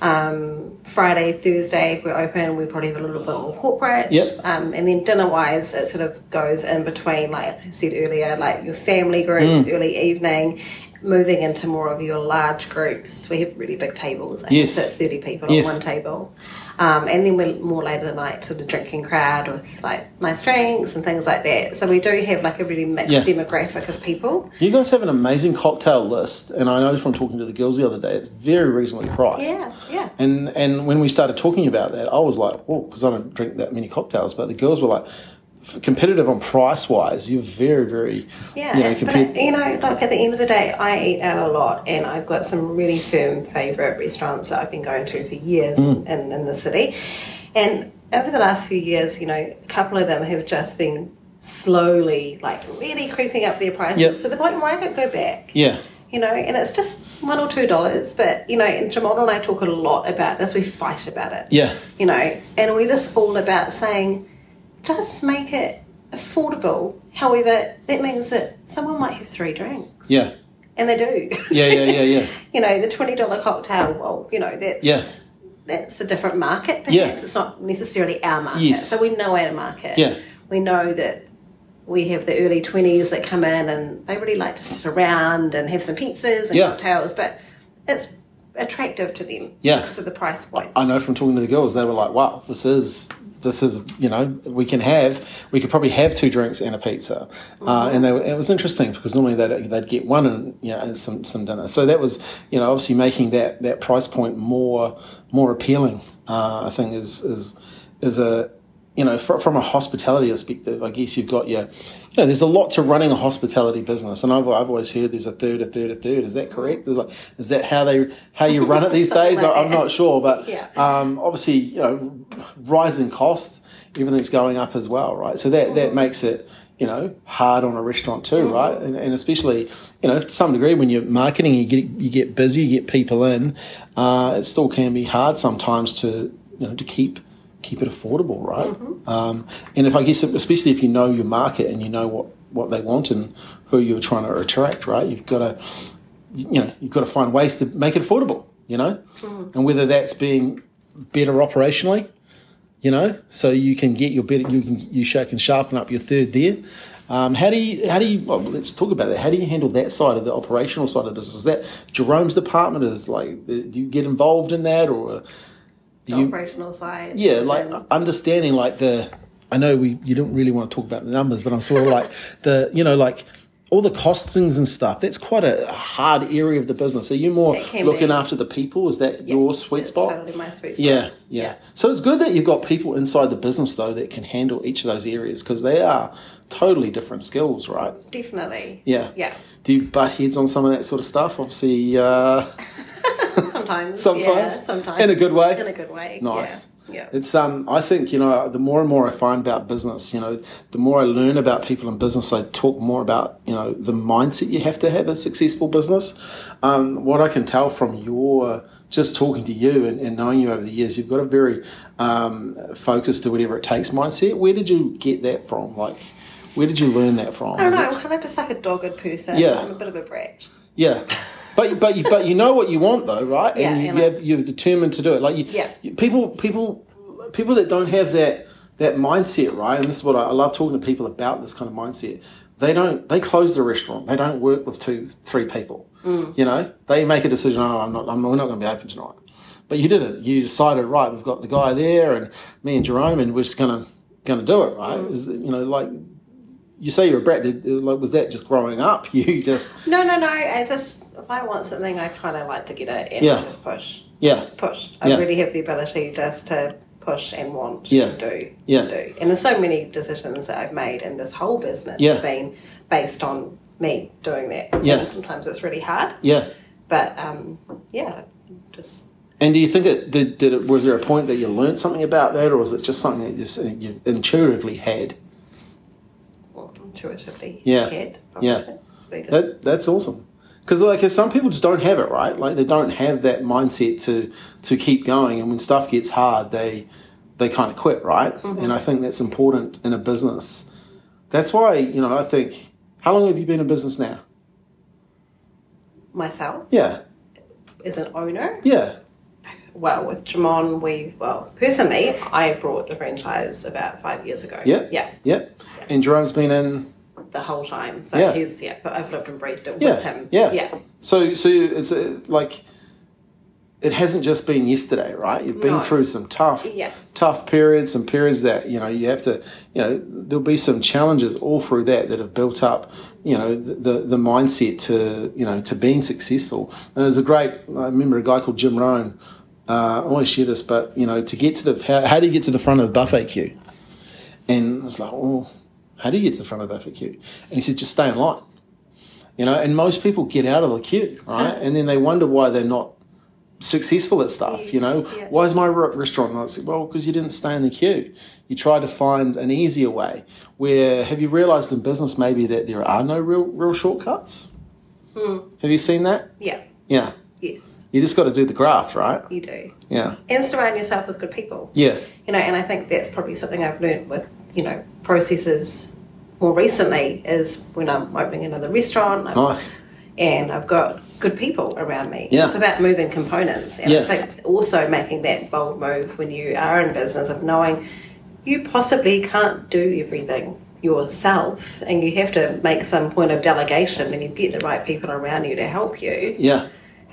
Um, Friday, Thursday, we're open. We probably have a little bit more corporate. Yep. Um, and then dinner wise, it sort of goes in between, like I said earlier, like your family groups, Mm. early evening, moving into more of your large groups. We have really big tables. I Yes. sit 30 people Yes. on one table. Um, and then we're more later at night, sort of drinking crowd with like nice drinks and things like that. So we do have like a really mixed Yeah. demographic of people. You guys have an amazing cocktail list, and I know from talking to the girls the other day, it's very reasonably priced. Yeah, yeah. And and when we started talking about that, I was like, "Whoa," because I don't drink that many cocktails. But the girls were like, competitive on price wise, you're very, very, Yeah, you know, you know, like at the end of the day, I eat out a lot, and I've got some really firm favourite restaurants that I've been going to for years Mm. in, in the city. And over the last few years, you know, a couple of them have just been slowly, like, really creeping up their prices Yep. to the point where I could go back. yeah, You know, and it's just one or two dollars, but you know, and Jamal and I talk a lot about this. We fight about it. yeah, you know, and we're just all about saying, just make it affordable. However, that means that someone might have three drinks, yeah, and they do. yeah, yeah, yeah, yeah. you know, the twenty dollar cocktail. Well, you know, that's Yeah. that's a different market. Perhaps Yeah. it's not necessarily our market. Yes. So we know our market. Yeah. we know that. We have the early 20s that come in and they really like to sit around and have some pizzas and Yeah. cocktails, but it's attractive to them Yeah. because of the price point. I know from talking to the girls, they were like, "Wow, this is." This is, you know, we can have, we could probably have two drinks and a pizza, uh, and they, it was interesting because normally they'd, they'd get one and you know some some dinner. So that was, you know, obviously making that that price point more more appealing. Uh, I think is is is a you know, fr- from a hospitality perspective, I guess you've got your, you know, there's a lot to running a hospitality business, and I've, I've always heard there's a third, a third, a third. Is that correct? Is, like, is that how they how you run it these days? like I, I'm not sure, but Yeah. um, obviously, you know, rising costs, everything's going up as well, right? So that that makes it. You know, hard on a restaurant too, right? And, and especially, you know, to some degree, when you're marketing, you get you get busy, you get people in. Uh, it still can be hard sometimes to you know to keep keep it affordable, right? Um, and if I guess, especially if you know your market and you know what, what they want and who you're trying to attract, right? You've got to, you know, you've got to find ways to make it affordable, you know, and whether that's being better operationally, you know, so you can get your better, you can you can sharpen up your third there. Um, how do you how do you well, let's talk about that? How do you handle that side of the operational side of the business? Is that Jerome's department? Is like do you get involved in that or? The you- operational side. yeah, like in- understanding like the. I know we you don't really want to talk about the numbers, but I'm sort of like the you know like all the costings and stuff. That's quite a hard area of the business. Are you more looking after the people? Is that your sweet spot? Totally my sweet spot. Yeah, yeah, So it's good that you've got people inside the business though that can handle each of those areas because they are totally different skills, right? definitely. Yeah. yeah. Do you butt heads on some of that sort of stuff? Obviously, uh, Sometimes, Sometimes? yeah, sometimes In a good way? In a good way. Nice. Yeah. yeah. It's um I think, you know, the more and more I find about business, you know, the more I learn about people in business, I talk more about, you know, the mindset you have to have a successful business. Um, what I can tell from your just talking to you and, and knowing you over the years, you've got a very um, focused to whatever it takes mindset. Where did you get that from? Like, where did you learn that from? I don't Is know. it- I'm kind of just like a dogged person. Yeah. I'm a bit of a brat. yeah. But but you but you know what you want though, right? Yeah, and you, you have, you're determined to do it. Like you, Yeah. you- people people people that don't have that that mindset, right? And this is what I, I love talking to people about this kind of mindset. They don't they close the restaurant. They don't work with two three people. Mm. You know, they make a decision. Oh, I'm not. I'm, we're not going to be open tonight. But you didn't. You decided, right? We've got the guy there, and me and Jerome, and we're just gonna gonna do it, right? Mm. Is you know, like you say, you're a brat. Did, like, was that just growing up? You just No, no, no. I just if I want something, I kind of like to get it and Yeah. I just push, yeah, push. I Yeah. really have the ability just to push and want Yeah. and do, Yeah. and do. And there's so many decisions that I've made in this whole business Yeah. have been based on me doing that. Yeah. And sometimes it's really hard, yeah. but um, yeah, just And do you think it did? Did it? Was there a point that you learned something about that, or was it just something that you, just, uh, you intuitively had? well, intuitively Yeah. had. Yeah. That that's awesome. Because like some people just don't have it right. Like they don't have that mindset to to keep going, and when stuff gets hard, they they kind of quit, right? Mm-hmm. And I think that's important in a business. That's why you know I think. How long have you been in business now? myself Yeah, as an owner. yeah, Well, with Jamon, we well personally, I brought the franchise about five years ago. Yeah. yeah, yep. And Jerome's been in. The whole time. So Yeah. he's yeah, but I've lived and breathed it Yeah, with him. yeah. yeah, So so it's uh, like. It hasn't just been yesterday, right? You've been No. through some tough, Yeah. tough periods, some periods that you know you have to, you know, there'll be some challenges all through that that have built up, you know, the the, the mindset to you know to being successful. And there's a great, I remember a guy called Jim Rohn. Uh, I always share this, but you know, to get to the how, how do you get to the front of the buffet queue? And I was like, well, how do you get to the front of the buffet queue? And he said, just stay in line. You know, and most people get out of the queue, right? And then they wonder why they're not successful at stuff. You know, Yeah. why is my re- restaurant not? Well, because you didn't stay in the queue. You tried to find an easier way. Where have you realised in business maybe that there are no real real shortcuts? Hmm. Have you seen that? yeah, Yeah, yes, you just got to do the graft, right? you do. Yeah, And surround yourself with good people. yeah, You know, and I think that's probably something I've learned with you know processes more recently is when I'm opening another restaurant. I'm nice. and I've got good people around me. Yeah. It's about moving components. And Yeah. I think also making that bold move when you are in business of knowing you possibly can't do everything yourself and you have to make some point of delegation and you get the right people around you to help you, Yeah.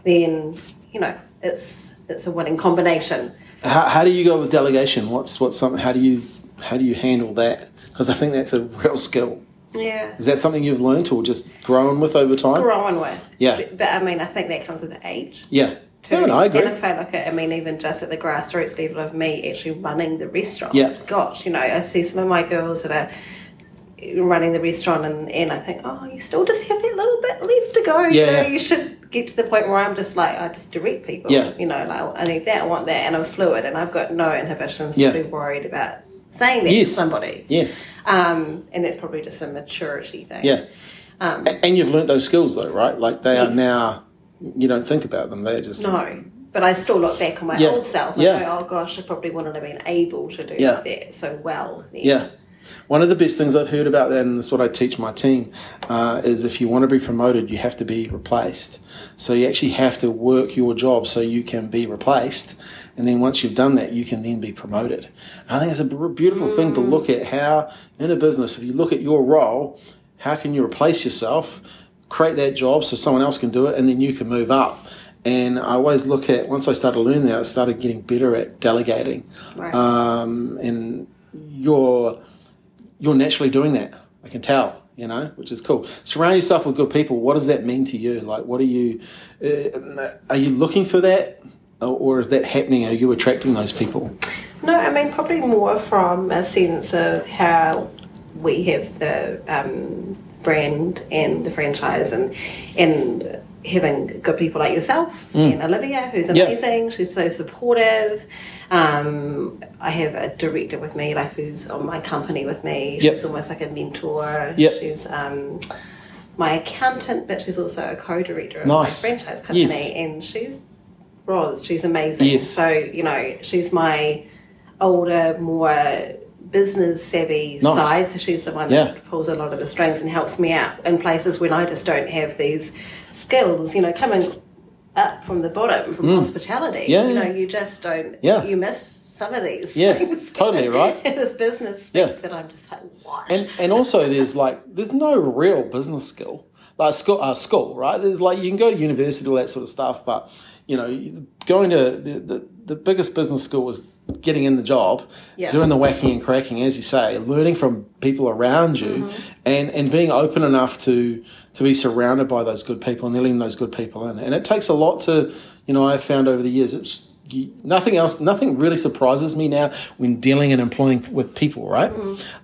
then you know, it's it's a winning combination. How, how do you go with delegation? What's what's something? How do you how do you handle that? Because I think that's a real skill. Yeah. Is that something you've learned or just grown with over time? Growing with. Yeah. But, but I mean I think that comes with age. Yeah. too. Yeah, no, I agree. And if I look at, I mean, even just at the grassroots level of me actually running the restaurant. Yeah. Gosh, you know, I see some of my girls that are running the restaurant and, and I think, oh, you still just have that little bit left to go. you Yeah, know, you should get to the point where I'm just like, I just direct people. Yeah. You know, like, I need that, I want that, and I'm fluid and I've got no inhibitions Yeah. to be worried about saying that Yes. to somebody. Yes. Um, and that's probably just a maturity thing. Yeah. Um, And you've learnt those skills though, right? Like they are now. You don't think about them. They're just. No. But I still look back on my Yeah. old self and Yeah. go, oh gosh, I probably wouldn't have been able to do Yeah. that so well. then." Yeah. One of the best things I've heard about that, and that's what I teach my team, uh, is if you want to be promoted, you have to be replaced. So you actually have to work your job so you can be replaced. And then once you've done that, you can then be promoted. And I think it's a beautiful thing to look at how, in a business, if you look at your role, how can you replace yourself, create that job so someone else can do it, and then you can move up. And I always look at, once I started learning that, I started getting better at delegating. Right. Um, and you're you're naturally doing that. I can tell, you know, which is cool. Surround yourself with good people. What does that mean to you? Like, what are you? Uh, are you looking for that, or, is that happening? Are you attracting those people? No, I mean, probably more from a sense of how we have the um, brand and the franchise and, and having good people like yourself and Olivia, who's Mm. Amazing. She's so supportive. Um, I have a director with me, like who's on my company with me. Yep. She's almost like a mentor. Yep. She's um, my accountant, but she's also a co-director of Nice. my franchise company, Yes. and she's Roz. She's amazing. Yes. So you know, she's my older, more business savvy Nice. side. So she's the one Yeah. that pulls a lot of the strings and helps me out in places when I just don't have these skills. You know, coming up from the bottom from hospitality. Mm. Yeah, you know, you just don't. Yeah. you miss some of these. Yeah, things. totally, right? This business speak Yeah. that I'm just like, what? and and also there's like there's no real business skill like school uh, school right there's like you can go to university all that sort of stuff but you know going to the, the, the biggest business school was getting in the job Yeah. doing the whacking and cracking as you say learning from people around you and and being open enough to to be surrounded by those good people and letting those good people in. And it takes a lot to you know i've found over the years it's you, nothing else nothing really surprises me now when dealing and employing with people right?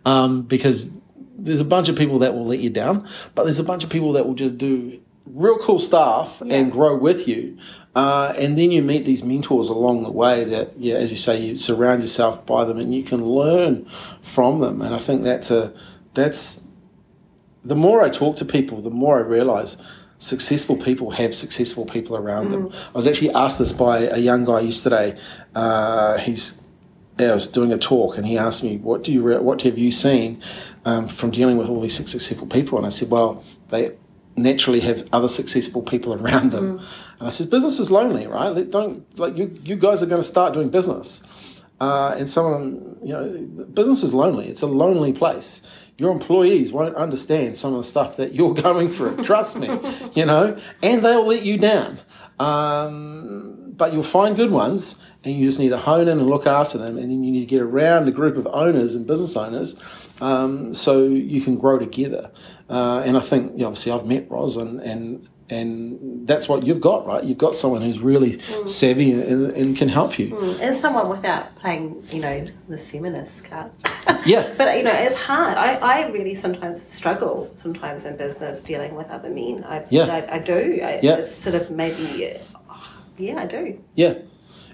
Um, because there's a bunch of people that will let you down, but there's a bunch of people that will just do real cool stuff and grow with you. Uh, and then you meet these mentors along the way that, yeah, as you say, you surround yourself by them and you can learn from them. And I think that's a, that's, the more I talk to people, the more I realize successful people have successful people around them. I was actually asked this by a young guy yesterday. Uh, he's I was doing a talk and he asked me, "What do you re- what have you seen um, from dealing with all these successful people?" And I said, "Well, they naturally have other successful people around them." And I said, "Business is lonely, right? Don't like you. You guys are going to start doing business, uh, and some of them, you know, business is lonely. It's a lonely place." Your employees won't understand some of the stuff that you're going through. Trust me, you know, and they'll let you down. Um, but you'll find good ones and you just need to hone in and look after them and then you need to get around a group of owners and business owners um, so you can grow together uh, and i think you know, obviously i've met Roz and, and and that's what you've got right you've got someone who's really savvy and, and can help you and someone without playing, you know, the feminist card. yeah But you know, it's hard. I, I really sometimes struggle sometimes in business dealing with other men. I Yeah. I, I do. I, Yeah. It's sort of maybe. Yeah, I do. Yeah.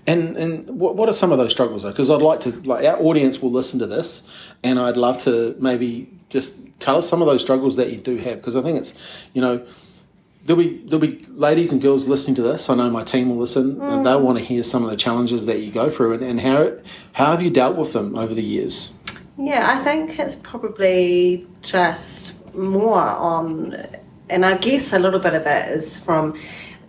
And and what, what are some of those struggles though? Because I'd like to like our audience will listen to this, and I'd love to maybe just tell us some of those struggles that you do have because I think it's you know there'll be there'll be ladies and girls listening to this. I know my team will listen, and they'll want to hear some of the challenges that you go through and, and how how have you dealt with them over the years? Yeah, I think it's probably just more on, and I guess a little bit of it is from.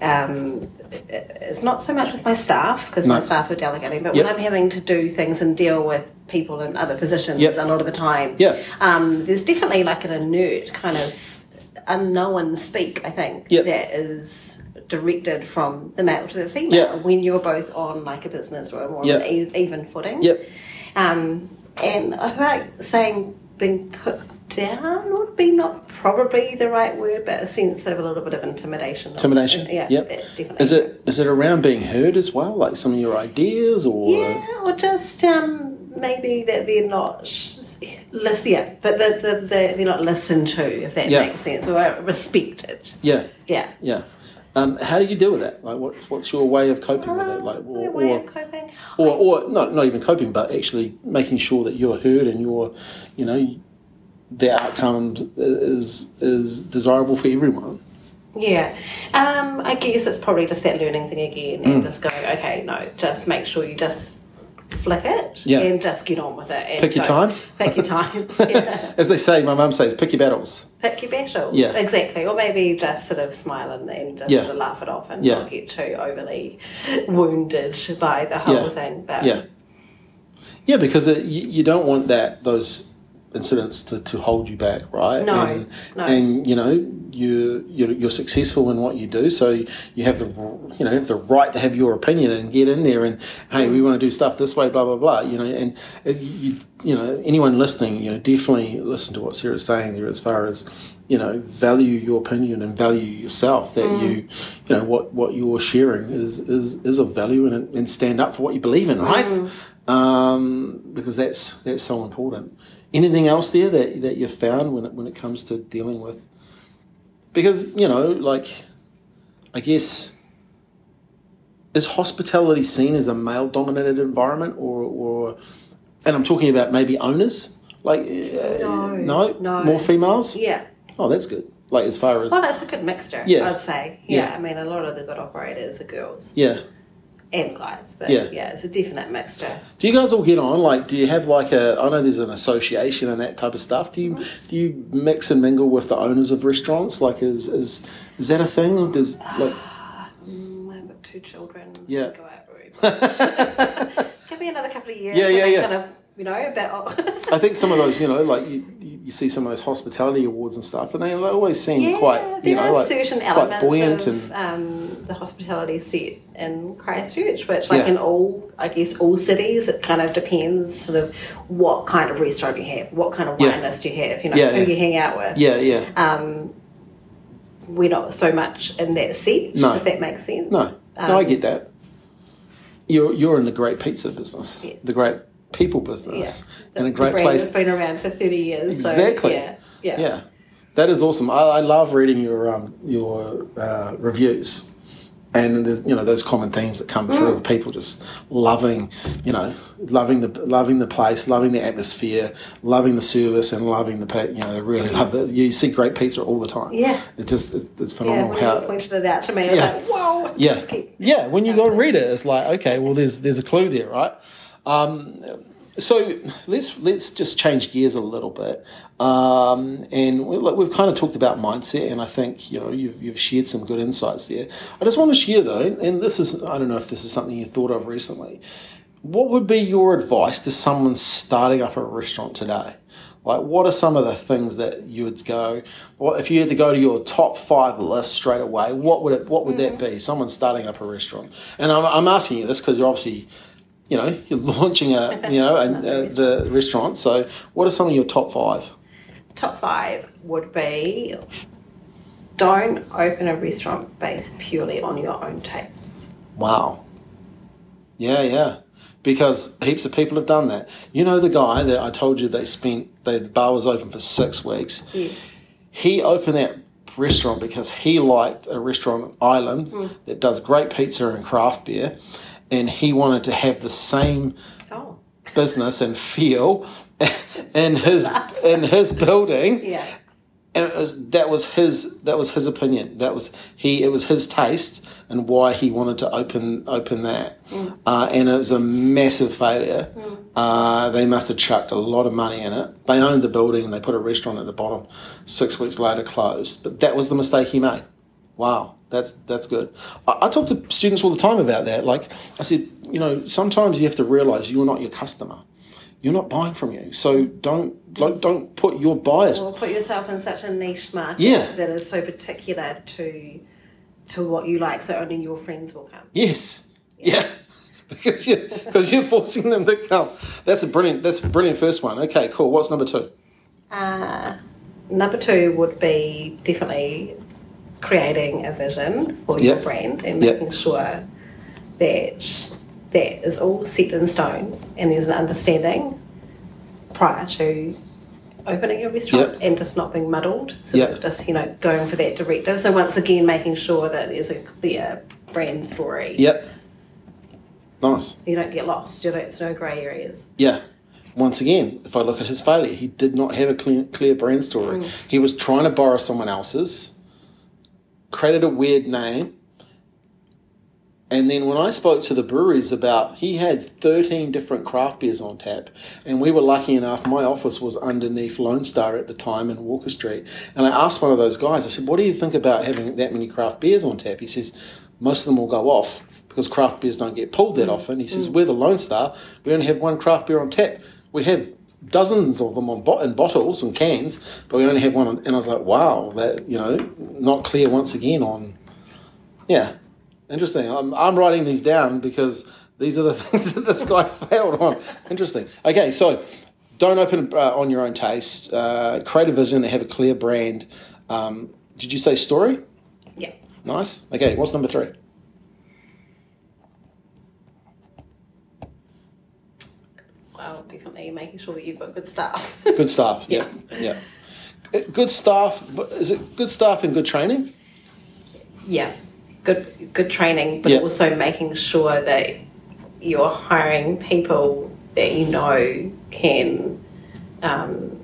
Um, it's not so much with my staff because my staff are delegating, but Yep. when I'm having to do things and deal with people in other positions Yep. a lot of the time, Yeah. um, there's definitely like an inert kind of unknown speak. I think Yep. that is directed from the male to the female when you're both on like a business or more an e- even footing. Yep. Um, and I feel like saying being put down would be not probably the right word, but a sense of a little bit of intimidation. Intimidation. Yeah, Yep. that's definitely. Is it is it around being heard as well? Like some of your ideas or Yeah, or just um, maybe that they're not. Listen, yeah, that that- that they're, they're not listened to, if that Yeah. makes sense, or respected. yeah. Yeah. Yeah. Um, how do you deal with that? Like, what's what's your way of coping with it? Like, or, way or, of coping. or, or not not even coping, but actually making sure that you're heard and you're, you know, the outcome is is desirable for everyone. Yeah, um, I guess it's probably just that learning thing again, Mm. and just going, okay, no, just make sure you just flick it Yeah. and just get on with it. And Pick your times? Pick your times. Yeah. As they say, my mum says, pick your battles. pick your battles. Yeah. exactly. Or maybe just sort of smile and, and just Yeah. sort of laugh it off and not get too overly wounded by the whole thing. But Yeah, yeah, because it, you, you don't want that those incidents to, to hold you back, right? No, and, no. and you know you you're, you're successful in what you do, so you have the you know have the right to have your opinion and get in there and hey, we want to do stuff this way, blah blah blah. You know, and you you know anyone listening, you know, definitely listen to what Sarah's saying there as far as you know value your opinion and value yourself that Mm. you you know what what you're sharing is is is of value and, and stand up for what you believe in right Mm. um, because that's that's so important anything else there that that you've found when it, when it comes to dealing with because you know like I guess is hospitality seen as a male dominated environment or or and I'm talking about maybe owners like uh, No, no no. more females yeah. Oh, that's good. Like as far as Well, it's a good mixture, Yeah. I would say. Yeah, Yeah. I mean, a lot of the good operators are girls. yeah, and guys. But Yeah. yeah, it's a definite mixture. Do you guys all get on? Like, do you have like a? I know there's an association and that type of stuff. Do you do you mix and mingle with the owners of restaurants? Like, is is is that a thing? Or does like Mm, I've got two children. Yeah. Go out. Give me another couple of years. Yeah, yeah, yeah. Kind of, you know, about. I think some of those, you know, like you, you see some of those hospitality awards and stuff, and they always seem yeah, quite, you know, like certain quite elements buoyant of and um, the hospitality set in Christchurch, which, like Yeah. in all, I guess, all cities, it kind of depends sort of what kind of restaurant you have, what kind of Yeah. wine list you have, you know, Yeah, who yeah. you hang out with. yeah, yeah. Um, we're not so much in that set, No. if that makes sense. No, no, I Um, get that. You're you're in the great pizza business, the great people Yeah. business, The- and a great place. has been around for 30 years. Exactly. So, yeah. Yeah. Yeah, that is awesome. I, I love reading your um, your uh, reviews, and there's you know those common themes that come Mm. through of people just loving, you know, loving the loving the place, loving the atmosphere, loving the service, and loving the you know they really love the. You see great pizza all the time. Yeah. it's just it's, it's Yeah, phenomenal when how pointed it out to me, I was Yeah. like, whoa. yeah, yeah. When you go and read it, it's like okay, well, there's there's a clue there, right? Um, so let's let's just change gears a little bit, um, and we, look, we've kind of talked about mindset, and I think you know you've you've shared some good insights there. I just want to share though, and this is I don't know if this is something you thought of recently. What would be your advice to someone starting up a restaurant today? Like, what are some of the things that you would go? Well, if you had to go to your top five list straight away, what would it? What would that be? Someone starting up a restaurant, and I'm, I'm asking you this because you're obviously, you know, you're launching a, you know, a, a, the restaurant. So, what are some of your top five? Top five would be don't open a restaurant based purely on your own tastes. Wow. Yeah, yeah. Because heaps of people have done that. You know the guy that I told you they spent they, the bar was open for six weeks. Yes. He opened that restaurant because he liked a restaurant on Island mm. that does great pizza and craft beer, and he wanted to have the same Oh. business and feel in his in his building. Yeah. and it was, that was his that was his opinion. That was he it was his taste and why he wanted to open open that. Uh, and it was a massive failure. Uh, they must have chucked a lot of money in it. They owned the building and they put a restaurant at the bottom six weeks later closed. But that was the mistake he made wow that's that's good I, I talk to students all the time about that like i said you know sometimes you have to realize you're not your customer you're not buying from you so don't don't, don't put your bias Or put yourself in such a niche market Yeah. that is so particular to to what you like, so only your friends will come. Yes. Yeah. because you're, because you're forcing them to come. That's a brilliant. That's a brilliant first one. Okay, cool. What's number two? Uh, number two would be definitely creating a vision for your brand and Yep. making sure that that is all set in stone and there's an understanding prior to opening your restaurant Yep. and just not being muddled. So Yep. just, you know, going for that directive. So once again making sure that there's a clear brand story. Yep. Nice. You don't get lost. You don't, it's no grey areas. Yeah. Once again, if I look at his failure, he did not have a clear, clear brand story. Mm. He was trying to borrow someone else's, created a weird name, and then when I spoke to the breweries about, he had 13 different craft beers on tap, and we were lucky enough, my office was underneath Lone Star at the time in Walker Street. And I asked one of those guys, I said, What do you think about having that many craft beers on tap? He says, Most of them will go off because craft beers don't get pulled that mm. often. He says, mm. We're the Lone Star, we only have one craft beer on tap. We have dozens of them on bot- in bottles and cans, but we only have one. On, and I was like, Wow, that, you know, not clear once again on. Yeah, Interesting. I'm, I'm writing these down because these are the things that this guy failed on. Interesting. Okay, so don't open uh, on your own taste. Uh, create a vision They have a clear brand. Um, did you say story? Yeah. Nice. Okay, what's number three? Definitely making sure that you've got good staff. Good staff. Yeah. Yeah. Uh, Good staff. Is it good staff and good training? yeah, good good training, but Yeah. also making sure that you're hiring people that you know can um,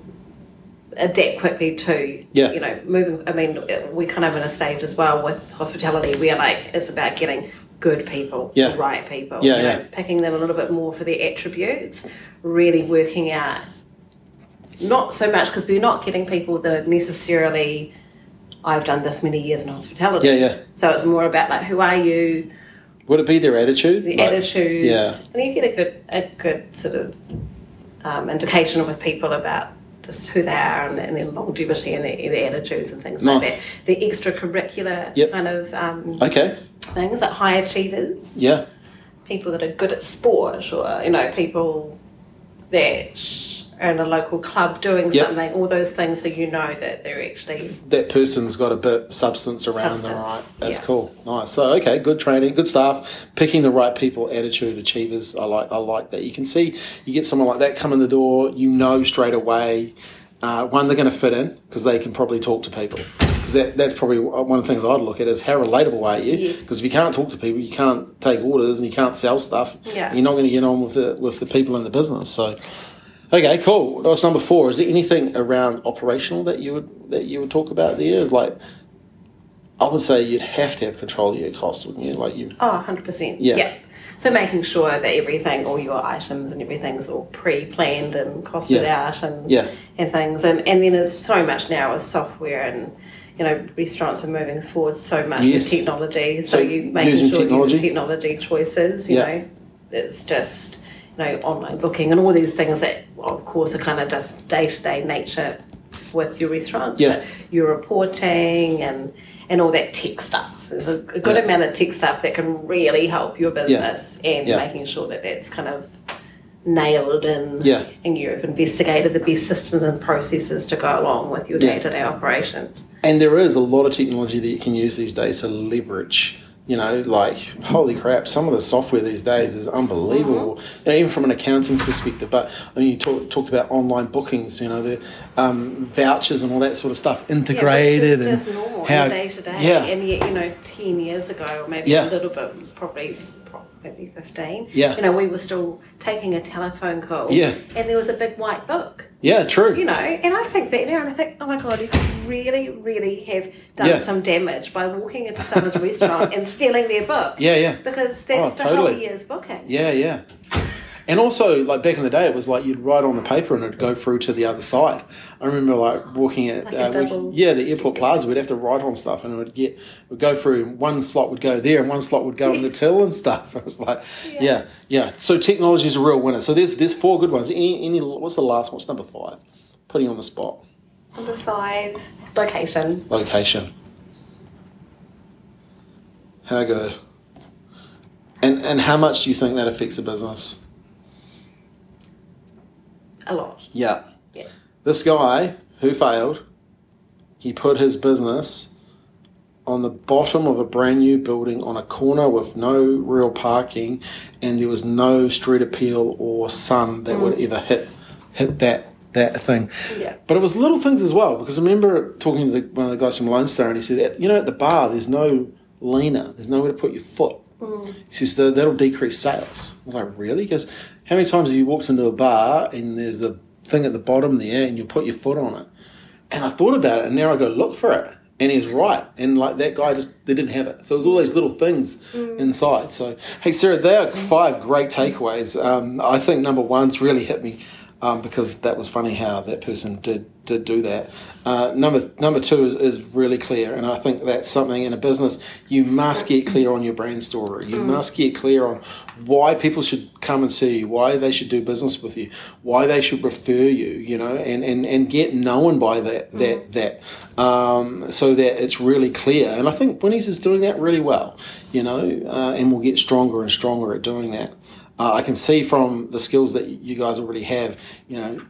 adapt quickly to Yeah. you know moving. I mean, we're kind of in a stage as well with hospitality where like it's about getting good people, Yeah. the right people. Yeah, you know, yeah. Picking them a little bit more for their attributes, really working out not so much because we're not getting people that are necessarily I've done this many years in hospitality. Yeah, yeah. So it's more about like who are you, Would it be their attitude? the Like- attitudes, yeah. and you get a good a good sort of um, indication with people about just who they are and, and their longevity and their, their attitudes and things like that. The extracurricular Yep. kind of um, Okay. things like high achievers, Yeah. people that are good at sport, or you know people that and a local club doing Yep. something. All those things, so you know that they're actually That person's got a bit substance around them, right? That's Yeah. cool. Nice. So okay, good training, good staff, picking the right people, attitude, achievers. I like I like that. You can see you get someone like that come in the door, you know straight away. Uh, one, they're going to fit in because they can probably talk to people. Because that, that's probably one of the things I'd look at is how relatable are you? Yes. Because if you can't talk to people, you can't take orders and you can't sell stuff. Yeah. You're not going to get on with the with the people in the business. So, okay, cool. That's number four. Is there anything around operational that you would that you would talk about there? Is like, I would say you'd have to have control of your costs, wouldn't you? Like you. Oh, 100%. Yeah. So making sure that everything, all your items and everything's all pre-planned and costed Yeah. out and Yeah. and things. And, and then there's so much now with software and, you know, restaurants are moving forward so much Yes. with technology. So, So you making sure technology? technology choices, you Yeah. know, it's just, you know, online booking and all these things that, well, of course, are kind of just day-to-day nature with your restaurants. Yeah. But your reporting and and all that tech stuff. There's a, a good Yeah. amount of tech stuff that can really help your business and Yeah. making sure that that's kind of nailed and Yeah. and you've investigated the best systems and processes to go along with your day to day operations. And there is a lot of technology that you can use these days to leverage. You know, like holy crap! Some of the software these days is unbelievable, Mm-hmm. even from an accounting perspective. But I mean, you talk, talked about online bookings. You know, the um, vouchers and all that sort of stuff integrated yeah, and normal how day to day. Yeah, And yet, you know, ten years ago, or maybe Yeah. a little bit, probably maybe fifteen. Yeah. You know, we were still taking a telephone call. Yeah. And there was a big white book. yeah, true. you know, and I think back now and I think, oh my god, you could really, really have done Yeah. some damage by walking into someone's restaurant and stealing their book. Yeah, yeah. Because that's Oh, the totally. whole year's booking. Yeah, yeah. And also, like back in the day, it was like you'd write on the paper and it'd go through to the other side. I remember like walking at, Like uh, we- yeah, the airport plaza. We'd have to write on stuff, and it would get would go through. and One slot would go there, and one slot would go in the till and stuff. It was like, yeah. yeah, So technology is a real winner. So there's there's four good ones. Any any what's the last? One? What's number five? Putting on the spot. Number five, location. Location. How good. And and how much do you think that affects a business? A lot. Yeah. Yeah. This guy who failed, he put his business on the bottom of a brand new building on a corner with no real parking, and there was no street appeal or sun that would mm. ever hit hit that that thing. Yeah. But it was little things as well because I remember talking to the, one of the guys from Lone Star, and he said, "You know, at the bar, there's no leaner. There's nowhere to put your foot." Mm. He says "That- that'll decrease sales. I was like, really? Because how many times have you walked into a bar and there's a thing at the bottom there and you put your foot on it? And I thought about it and now I go look for it. And he's right. And like that guy just, they didn't have it. So it was all these little things inside. So, hey, Sarah, there are five great takeaways. Um, I think number one's really hit me um, because that was funny how that person did did do that. Uh, number number two is, is really clear, and I think that's something in a business you must get clear on your brand story. You must get clear on why people should come and see you, why they should do business with you, why they should refer you, you know, and, and, and get known by that that that um, so that it's really clear. And I think Winnie's is doing that really well, you know, uh, and will get stronger and stronger at doing that. Uh, I can see from the skills that you guys already have, you know,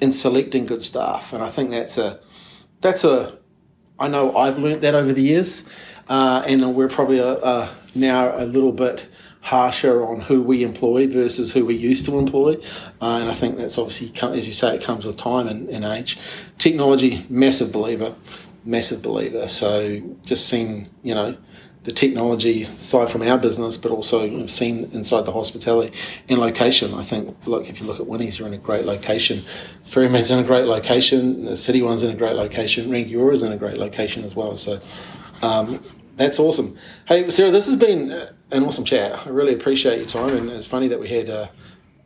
in selecting good staff, and I think that's a that's a I know I've learnt that over the years, uh, and we're probably a, a, now a little bit harsher on who we employ versus who we used to employ, uh, and I think that's obviously as you say, it comes with time and, and age. Technology, massive believer, massive believer. So just seeing you know the technology aside from our business, but also you know, seen inside the hospitality and location. I think, look, if you look at Winnie's, you're in a great location. Ferrymead's in a great location. The City One's in a great location. Rangiora is in a great location as well. So, um, That's awesome. Hey, Sarah, this has been uh, an awesome chat. I really appreciate your time, and it's funny that we had uh,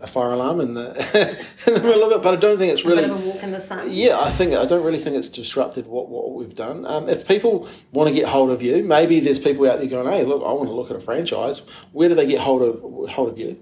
a fire alarm in the, in the middle of it, but I don't think it's really. a a walk in the sun. Yeah, I think I don't really think it's disrupted what, what we've done. Um, if people want to get hold of you, maybe there's people out there going, "Hey, look, I want to look at a franchise." Where do they get hold of hold of you?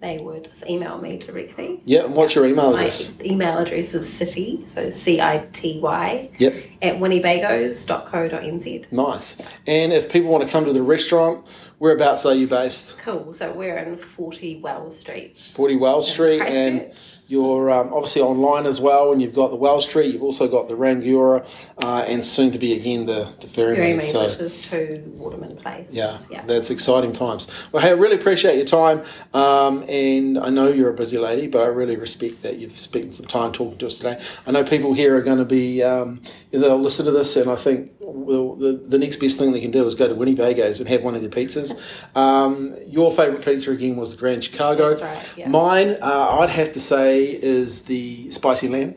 They would just email me directly. Yeah, and what's your email My address? email address is city, so C I T Y, Yep. at winniebagoes.co.nz. Nice. And if people want to come to the restaurant, whereabouts are you based? Cool. So we're in 40 Wells Street. 40 Wells Street, and you're um, obviously online as well. And you've got the Wells Street, you've also got the Rangiora, uh, and soon to be again the, the Ferrymead. Very main, so, which is to Waterman Place. yeah, Yeah. that's exciting times. Well, hey, I really appreciate your time, um, and I know you're a busy lady, but I really respect that you've spent some time talking to us today. I know people here are going to be, um, they'll listen to this, and I think the, the next best thing they can do is go to Winnie Bagoes and have one of their pizzas. Um, your favourite pizza again was the Grand Chicago. Right, yeah. Mine, uh, I'd have to say, is the spicy lamb.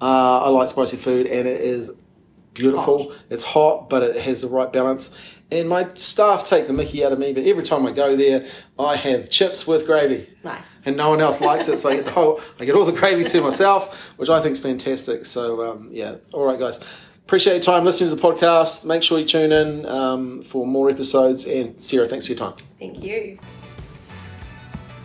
Uh, I like spicy food, and it is beautiful. It's hot, but it has the right balance. And my staff take the mickey out of me, but every time I go there, I have chips with gravy. Nice. And no one else likes it, so I get the whole, I get all the gravy to myself, which I think is fantastic. So um, yeah, all right, guys. Appreciate your time listening to the podcast. Make sure you tune in um, for more episodes. And Sarah, thanks for your time. Thank you.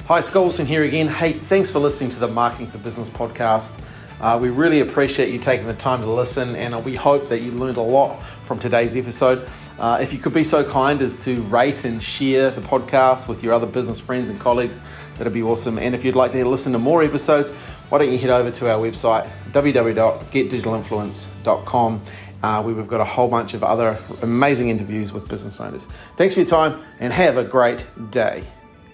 Hi, Scott Skolson here again. Hey, thanks for listening to the Marketing for Business podcast. Uh, we really appreciate you taking the time to listen, and uh, we hope that you learned a lot from today's episode. Uh, if you could be so kind as to rate and share the podcast with your other business friends and colleagues, that'd be awesome. And if you'd like to listen to more episodes, why don't you head over to our website, www.getdigitalinfluence.com, uh, where we've got a whole bunch of other amazing interviews with business owners. Thanks for your time, and have a great day.